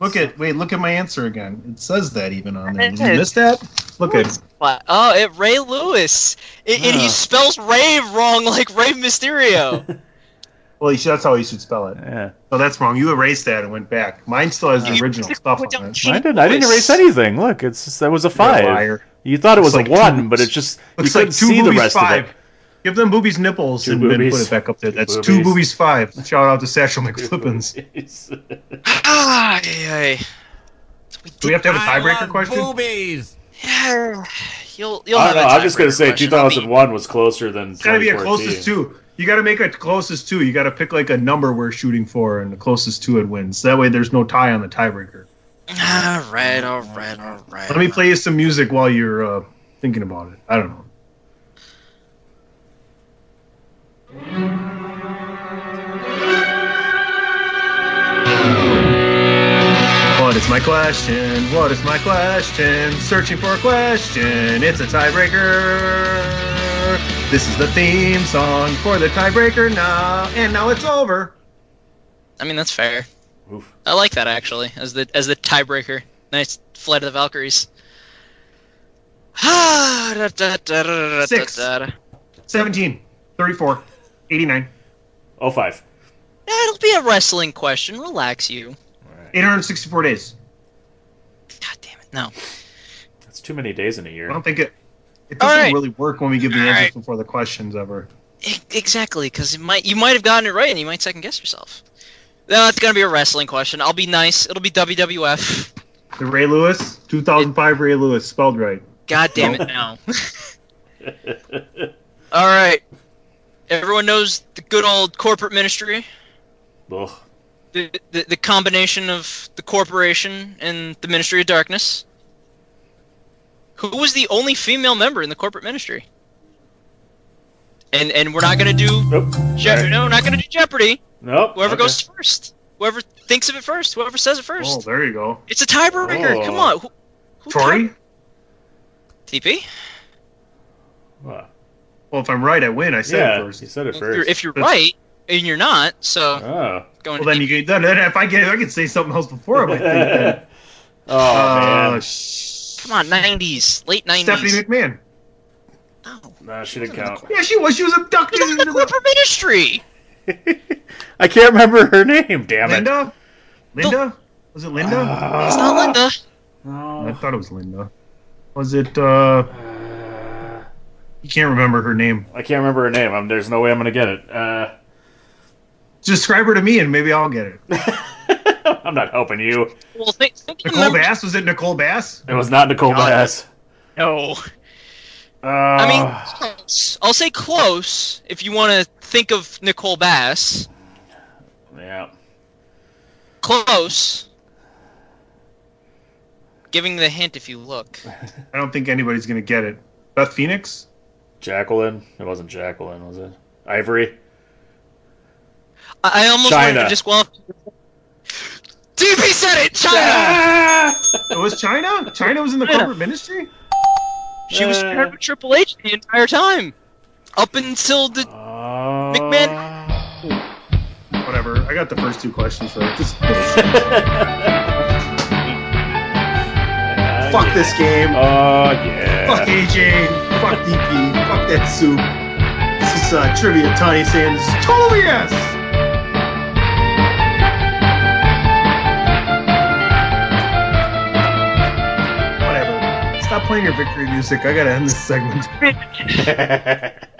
Look at wait, look at my answer again. It says that even on there. Did you is. miss that? Look at What? Oh, it Ray Lewis. It, And he ah. spells Ray wrong [laughs] like Ray Mysterio. [laughs] well, you should, that's how you should spell it. Yeah. Oh, that's wrong. You erased that and went back. Mine still has the You original stuff on it. Gene I didn't. I didn't erase anything. Look, it's just, that was a You're a five. liar. You thought it was Looks a one, two- but it's just you Looks couldn't like two see the rest five. of it. Give them boobies nipples Two and then boobies. put it back up there. That's Boobies. two boobies five. [laughs] Shout out to Satchel McFlippins. ah, yeah, yeah. Do we have to have a tiebreaker question? Boobies. Yeah, you'll you'll I have don't know. a I'm just gonna say question. I'll be- 2001 was closer than It's gotta be a closest two. You gotta make a closest two. You gotta pick like a number we're shooting for, and the closest to it wins. That way, there's no tie on the tiebreaker. All right, all right, all right. Let me play you some music while you're uh, thinking about it. I don't know. What is my question? What is my question? Searching for a question. It's a tiebreaker. This is the theme song for the tiebreaker now, and now it's over. I mean, that's fair. Oof. I like that actually as the as the tiebreaker. Nice flight of the Valkyries. [sighs] Six. 17, 34, 89, 05. It'll be a wrestling question. Relax, you. 864 days. God damn it. No. That's too many days in a year. I don't think it. It doesn't right. really work when we give the All answers right. before the questions ever. Exactly, because might you might have gotten it right, and you might second guess yourself. No, it's gonna be a wrestling question. I'll be nice. It'll be WWF. The Ray Lewis, 2005 Ray Lewis, spelled right. God damn it now. [laughs] All right. Everyone knows the good old corporate ministry. Ugh. The, the the combination of the corporation and the Ministry of Darkness. Who was the only female member in the corporate ministry? And and we're not gonna do Nope. Je- Alright. no, we're not gonna do Jeopardy. Nope. Whoever Okay. goes first. Whoever thinks of it first. Whoever says it first. Oh, there you go. It's a tiebreaker. Oh. Come on. Who, who Tori? TP? What? Well, if I'm right, I win. I said Yeah, it first. you said it If you're, first. if you're right, and you're not, so Oh. going Well, then you get. Then, then if I get, I could say something else before. I might think [laughs] oh Uh, man. sh- come on, 90s, late 90s. Stephanie McMahon. Nah, she didn't count. Yeah, she was. She was abducted It's into the the corporate ministry. [laughs] I can't remember her name. Damn it. Linda. Linda. Was it Linda? It's not Linda. I thought it was Linda. Was it? uh You can't remember her name. I can't remember her name. I'm, there's no way I'm gonna get it. Uh, Describe her to me, and maybe I'll get it. [laughs] I'm not helping you. Well, think, think Nicole members- Bass. Was it Nicole Bass? It was not Nicole God. Bass. No. Uh, I mean, close. I'll say close if you want to think of Nicole Bass. yeah. Close. Giving the hint if you look. [laughs] I don't think anybody's gonna get it. Beth Phoenix. Jacqueline. It wasn't Jacqueline, was it? Ivory. I, I almost Chyna. wanted to disqualify. DP said it! Chyna! Ah! It was Chyna. Chyna was in the Chyna. corporate ministry. She was Uh. paired with Triple H the entire time. Up until the. Uh, McMahon- Whatever. I got the first two questions right. Just [laughs] fuck this game. Oh yeah. Fuck AJ. Fuck DP. Fuck that soup. This is uh, trivia. Tony saying this totally yes. Whatever. Stop playing your victory music. I gotta end this segment. [laughs]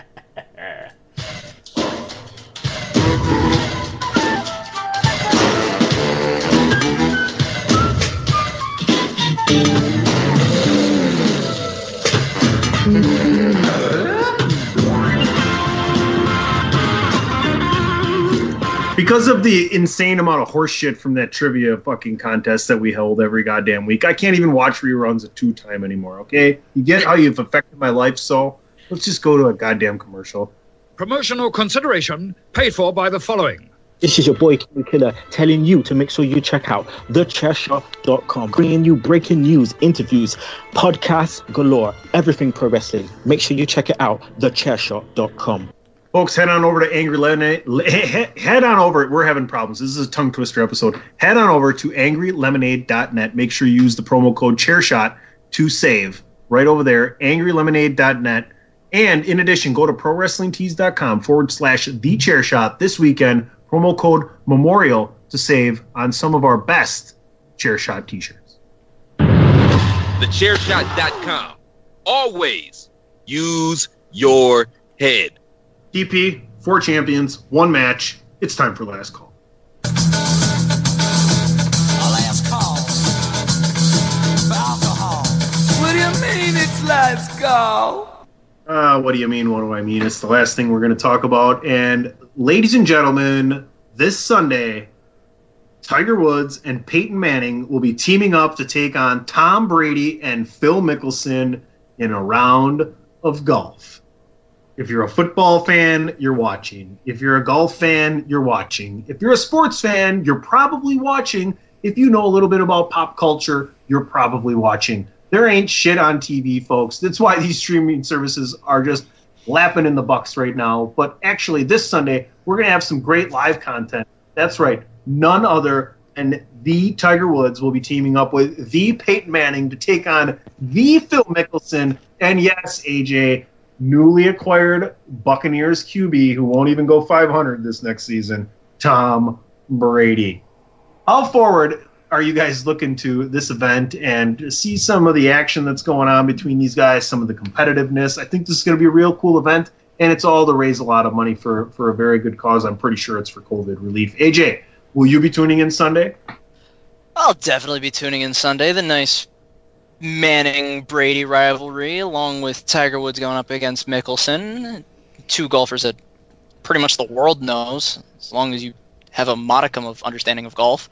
Because of the insane amount of horse shit from that trivia fucking contest that we held every goddamn week, I can't even watch reruns of two time anymore, okay? You get how you've affected my life, so let's just go to a goddamn commercial. Promotional consideration paid for by the following. This is your boy King Killer telling you to make sure you check out thechairshot.com, bringing you breaking news, interviews, podcasts galore, everything pro wrestling. Make sure you check it out, thechairshot.com. Folks, head on over to Angry Lemonade. [laughs] Head on over. We're having problems. This is a tongue twister episode. Head on over to angrylemonade.net. Make sure you use the promo code ChairShot to save. Right over there, angrylemonade.net. And in addition, go to prowrestlingtees.com forward slash the chairshot this weekend. Promo code Memorial to save on some of our best chairshot t shirts. TheChairShot.com. Always use your head. DP, four champions, one match. It's time for last call. last call for alcohol. What do you mean it's last Let's. Uh, what do you mean? What do I mean? It's the last thing we're going to talk about. And ladies and gentlemen, this Sunday, Tiger Woods and Peyton Manning will be teaming up to take on Tom Brady and Phil Mickelson in a round of golf. If you're a football fan, you're watching. If you're a golf fan, you're watching. If you're a sports fan, you're probably watching. If you know a little bit about pop culture, you're probably watching. There ain't shit on TV, folks. That's why these streaming services are just lapping in the bucks right now. But actually, this Sunday, we're going to have some great live content. That's right. None other than the Tiger Woods will be teaming up with the Peyton Manning to take on the Phil Mickelson. And yes, AJ, newly acquired Buccaneers QB who won't even go 500 this next season, Tom Brady. How forward are you guys looking to this event and see some of the action that's going on between these guys, some of the competitiveness? I think this is going to be a real cool event, and it's all to raise a lot of money for, for a very good cause. I'm pretty sure it's for COVID relief. AJ, will you be tuning in Sunday? I'll definitely be tuning in Sunday. The nice Manning Brady rivalry, along with Tiger Woods going up against Mickelson. Two golfers that pretty much the world knows, as long as you have a modicum of understanding of golf.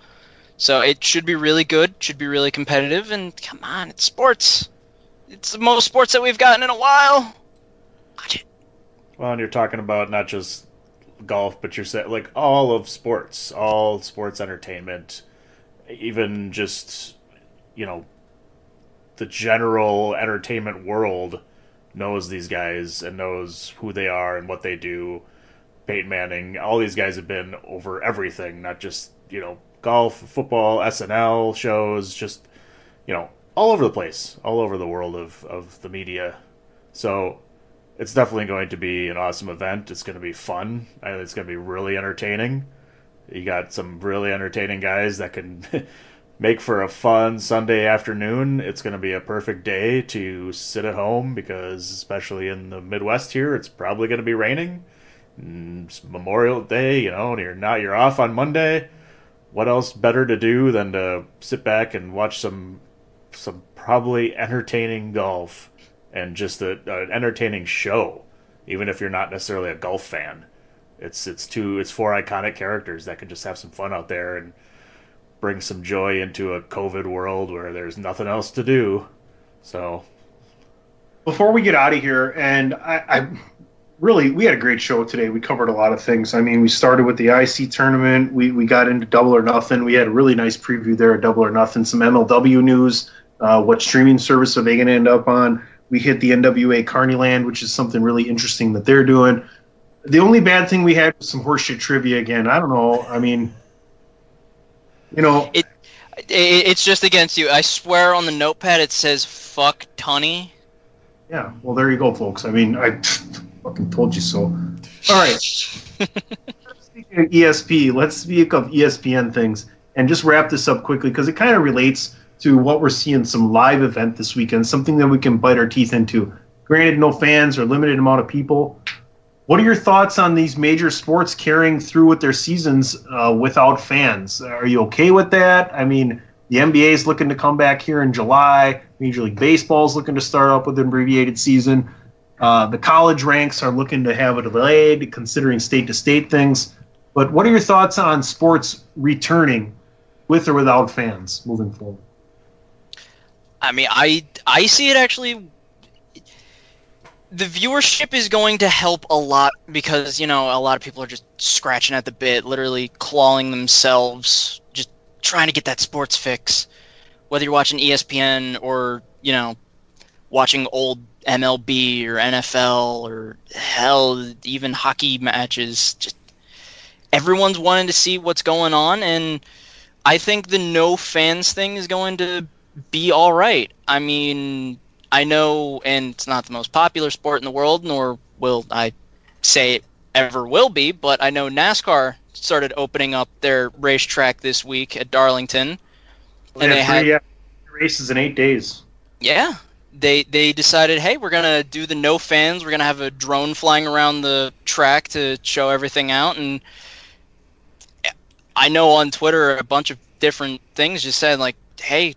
So it should be really good, should be really competitive, and come on, it's sports. It's the most sports that we've gotten in a while. Watch it. Well, and you're talking about not just golf, but you're saying like all of sports, all sports entertainment, even just you know the general entertainment world knows these guys and knows who they are and what they do. Peyton Manning, all these guys have been over everything, not just you know golf, football, SNL shows, just you know all over the place, all over the world of of the media. So it's definitely going to be an awesome event. It's going to be fun. It's going to be really entertaining. You got some really entertaining guys that can [laughs] make for a fun Sunday afternoon. It's going to be a perfect day to sit at home because, especially in the Midwest here, it's probably going to be raining. Mm, It's Memorial Day, you know, and you're not you're off on Monday. What else better to do than to sit back and watch some some probably entertaining golf and just a, an entertaining show, even if you're not necessarily a golf fan. It's it's two it's four iconic characters that can just have some fun out there and bring some joy into a COVID world where there's nothing else to do. So Before we get out of here, and I, I really we had a great show today. We covered a lot of things. I mean, we started with the IC tournament. We we got into Double or Nothing. We had a really nice preview there of Double or Nothing. Some MLW news. Uh, what streaming service are they going to end up on? We hit the NWA Carnyland, which is something really interesting that they're doing. The only bad thing we had was some horseshit trivia again. I don't know. I mean, you know, It, it it's just against you. I swear on the notepad it says "fuck Tunney." Yeah, well, there you go, folks. I mean, I fucking told you so. All right. Speaking of ESP, let's speak of ESPN things and just wrap this up quickly because it kind of relates to what we're seeing some live event this weekend, something that we can bite our teeth into. Granted, no fans or limited amount of people. What are your thoughts on these major sports carrying through with their seasons uh, without fans? Are you okay with that? I mean, the NBA is looking to come back here in July. Major League Baseball is looking to start up with an abbreviated season. Uh, the college ranks are looking to have it delayed, considering state to state things. But what are your thoughts on sports returning with or without fans moving forward? I mean, I I see it actually. The viewership is going to help a lot because you know a lot of people are just scratching at the bit, literally clawing themselves, just trying to get that sports fix. Whether you're watching ESPN or you know watching old MLB or NFL or hell even hockey matches, just everyone's wanting to see what's going on, and I think the no fans thing is going to be all right. I mean, I know, and it's not the most popular sport in the world, nor will I say it ever will be, but I know NASCAR started opening up their racetrack this week at Darlington, and they had uh, races in eight days. yeah. They they decided, hey, we're gonna do the no fans. We're gonna have a drone flying around the track to show everything out. And I know on Twitter a bunch of different things just said like, hey,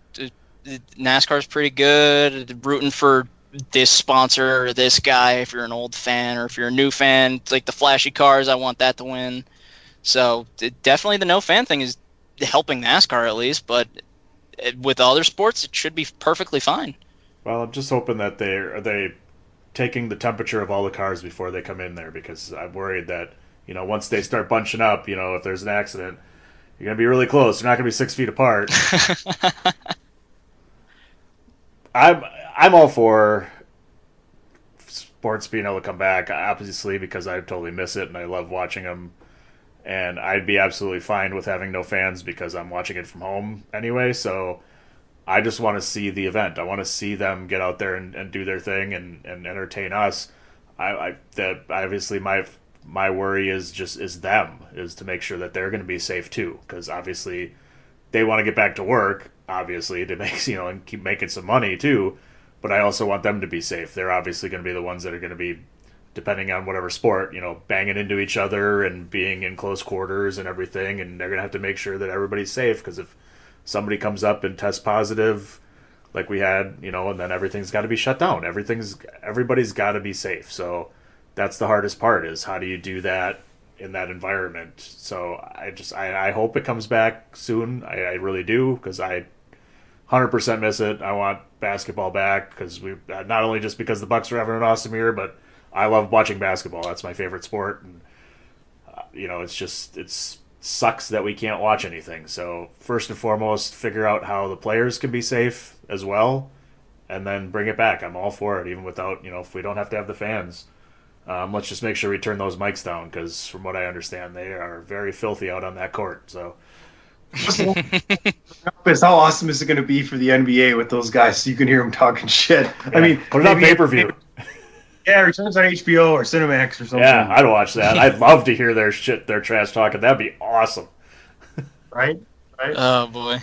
NASCAR's pretty good. Rooting for this sponsor or this guy if you're an old fan or if you're a new fan. It's like the flashy cars, I want that to win. So it, definitely the no fan thing is helping NASCAR at least, but it, with other sports, it should be perfectly fine. Well, I'm just hoping that they are they taking the temperature of all the cars before they come in there because I'm worried that you know once they start bunching up, you know, if there's an accident, you're gonna be really close. You're not gonna be six feet apart. [laughs] I'm I'm all for sports being able to come back, obviously because I totally miss it and I love watching them. And I'd be absolutely fine with having no fans because I'm watching it from home anyway. So I just want to see the event. I want to see them get out there and, and do their thing and, and entertain us. I, I that obviously my my worry is just is them is to make sure that they're going to be safe too because obviously they want to get back to work obviously to make [laughs] you know and keep making some money too. But i also want them to be safe. They're obviously going to be the ones that are going to be depending on whatever sport you know banging into each other and being in close quarters and everything. And they're going to have to make sure that everybody's safe because if somebody comes up and tests positive like we had you know and then everything's got to be shut down. Everything's everybody's got to be safe. So that's the hardest part is how do you do that in that environment? So i just i, I hope it comes back soon. I, I really do because i 100% miss it. I want basketball back because we not only just because the bucks are having an awesome year but i love watching basketball. That's my favorite sport. And uh, you know it's just it's sucks that we can't watch anything. So first and foremost figure out how the players can be safe as well and then bring it back. I'm all for it even without you know if we don't have to have the fans. Um, let's just make sure we turn those mics down because, from what I understand, they are very filthy out on that court. So, is how awesome is it going to be for the NBA with those guys so you can hear them talking shit? I mean, put it on maybe- pay per view. [laughs] Yeah, returns on HBO or Cinemax or something. Yeah, I'd watch that. I'd love to hear their shit, their trash talking. That'd be awesome. right? Right. Oh boy.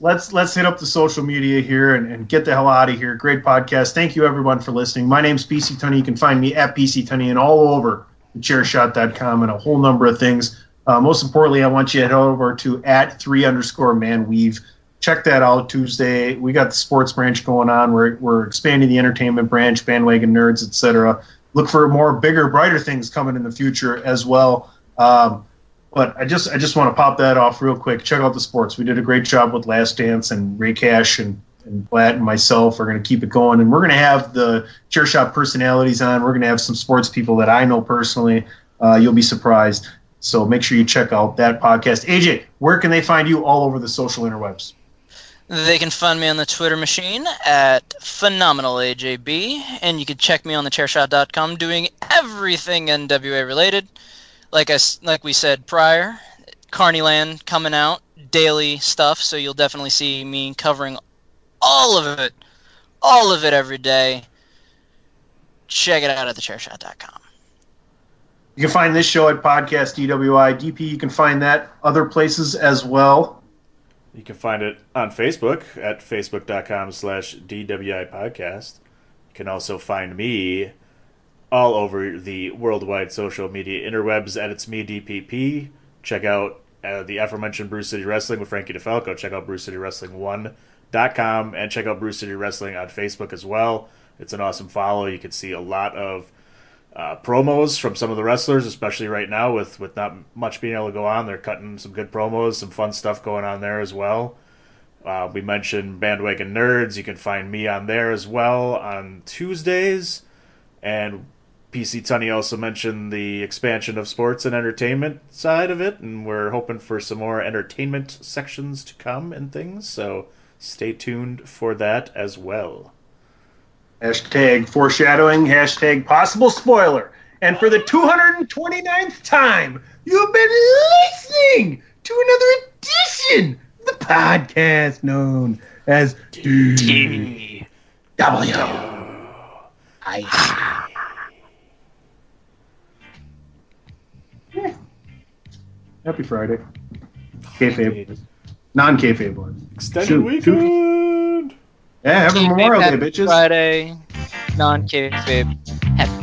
let's let's hit up the social media here and, and get the hell out of here. Great podcast. Thank you everyone for listening. My name's PC Tunney. You can find me at PC Tunney and all over chairshot.com and a whole number of things. Uh, most importantly, I want you to head over to at three underscore man weave. Check that out Tuesday. We got the sports branch going on. We're, we're expanding the entertainment branch, bandwagon nerds, etc. Look for more bigger, brighter things coming in the future as well. Um, but I just I just want to pop that off real quick. Check out the sports. We did a great job with Last Dance and Ray Cash and and Blatt and myself are going to keep it going. And we're going to have the Chairshot personalities on. We're going to have some sports people that I know personally. Uh, you'll be surprised. So make sure you check out that podcast. AJ, where can they find you all over the social interwebs? They can find me on the Twitter machine at phenomenalajb, and you can check me on the chairshot.com doing everything NWA related. Like I like we said prior, Carnyland coming out daily stuff, so you'll definitely see me covering all of it, all of it every day. Check it out at thechairshot.com. You can find this show at Podcast DWI. DP, you can find that other places as well. You can find it on Facebook at facebook.com slash DWI podcast. You can also find me all over the worldwide social media interwebs at It's Me DPP. Check out uh, the aforementioned Brew City Wrestling with Frankie DeFalco. Check out BrewCityWrestling1.com and check out Brew City Wrestling on Facebook as well. It's an awesome follow. You can see a lot of uh, promos from some of the wrestlers, especially right now with with not much being able to go on. They're cutting some good promos, some fun stuff going on there as well. Uh, we mentioned Bandwagon Nerds. You can find me on there as well on Tuesdays. And PC Tunney also mentioned the expansion of sports and entertainment side of it, and we're hoping for some more entertainment sections to come and things. So stay tuned for that as well. Hashtag foreshadowing, hashtag possible spoiler. And for the 229th time, you've been listening to another edition of the podcast known as DW. Happy Friday. Kayfabe. Non kayfabe one. Extended Shoot, weekend. Yeah, happy Memorial Day, bitches. Friday, non kayfabe. Happy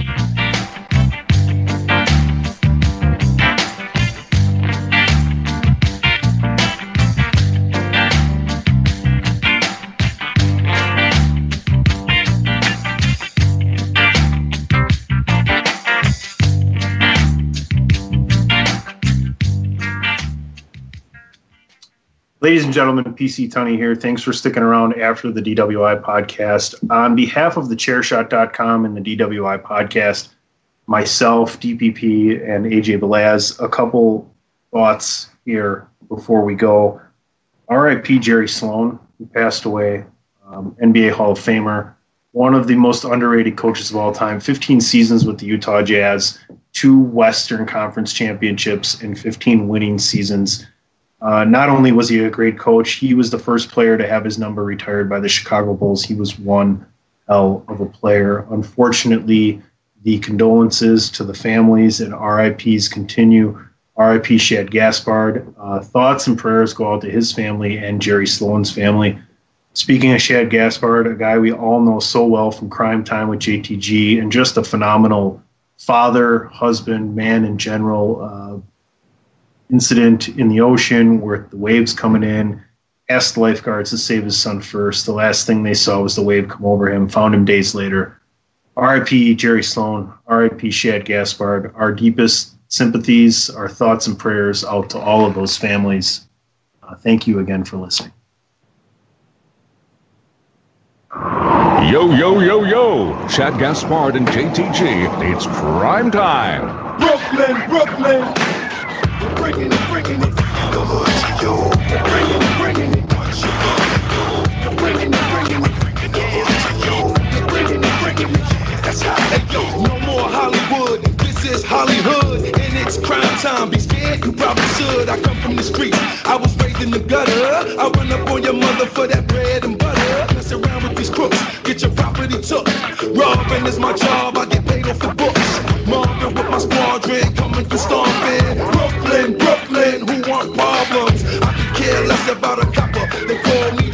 Ladies and gentlemen, PC Tunney here. Thanks for sticking around after the DWI podcast. On behalf of the chairshot.com and the DWI podcast, myself, DPP, and AJ Belaz, a couple thoughts here before we go. RIP Jerry Sloan, who passed away, um, NBA Hall of Famer, one of the most underrated coaches of all time, 15 seasons with the Utah Jazz, two Western Conference championships, and 15 winning seasons. Uh, not only was he a great coach, he was the first player to have his number retired by the Chicago Bulls. He was one hell of a player. Unfortunately, the condolences to the families and RIPs continue. RIP Shad Gaspard. Uh, thoughts and prayers go out to his family and Jerry Sloan's family. Speaking of Shad Gaspard, a guy we all know so well from Crime Time with JTG, and just a phenomenal father, husband, man in general. Uh, incident in the ocean where the waves coming in, asked the lifeguards to save his son first. The last thing they saw was the wave come over him, found him days later. RIP Jerry Sloan, RIP Shad Gaspard. Our deepest sympathies, our thoughts and prayers out to all of those families. Uh, thank you again for listening. Yo, yo, yo, yo. Shad Gaspard and JTG. It's crime time. Brooklyn, Brooklyn. Bringing it, bringing it. The bringing it, bringing it. Bringing it, bringing it. The. Bringing it, bringing it. That's how it goes. No more Hollywood this Hollywood and it's crime time. Be scared, you probably should. I come from the streets. I was raised in the gutter. I run up on your mother for that bread and butter. Mess around with these crooks, get your property took. Robbing is my job. I get paid off the books. Marvin with my squadron coming for stomping. Brooklyn, Brooklyn, who want problems? I could care less about a copper. They call me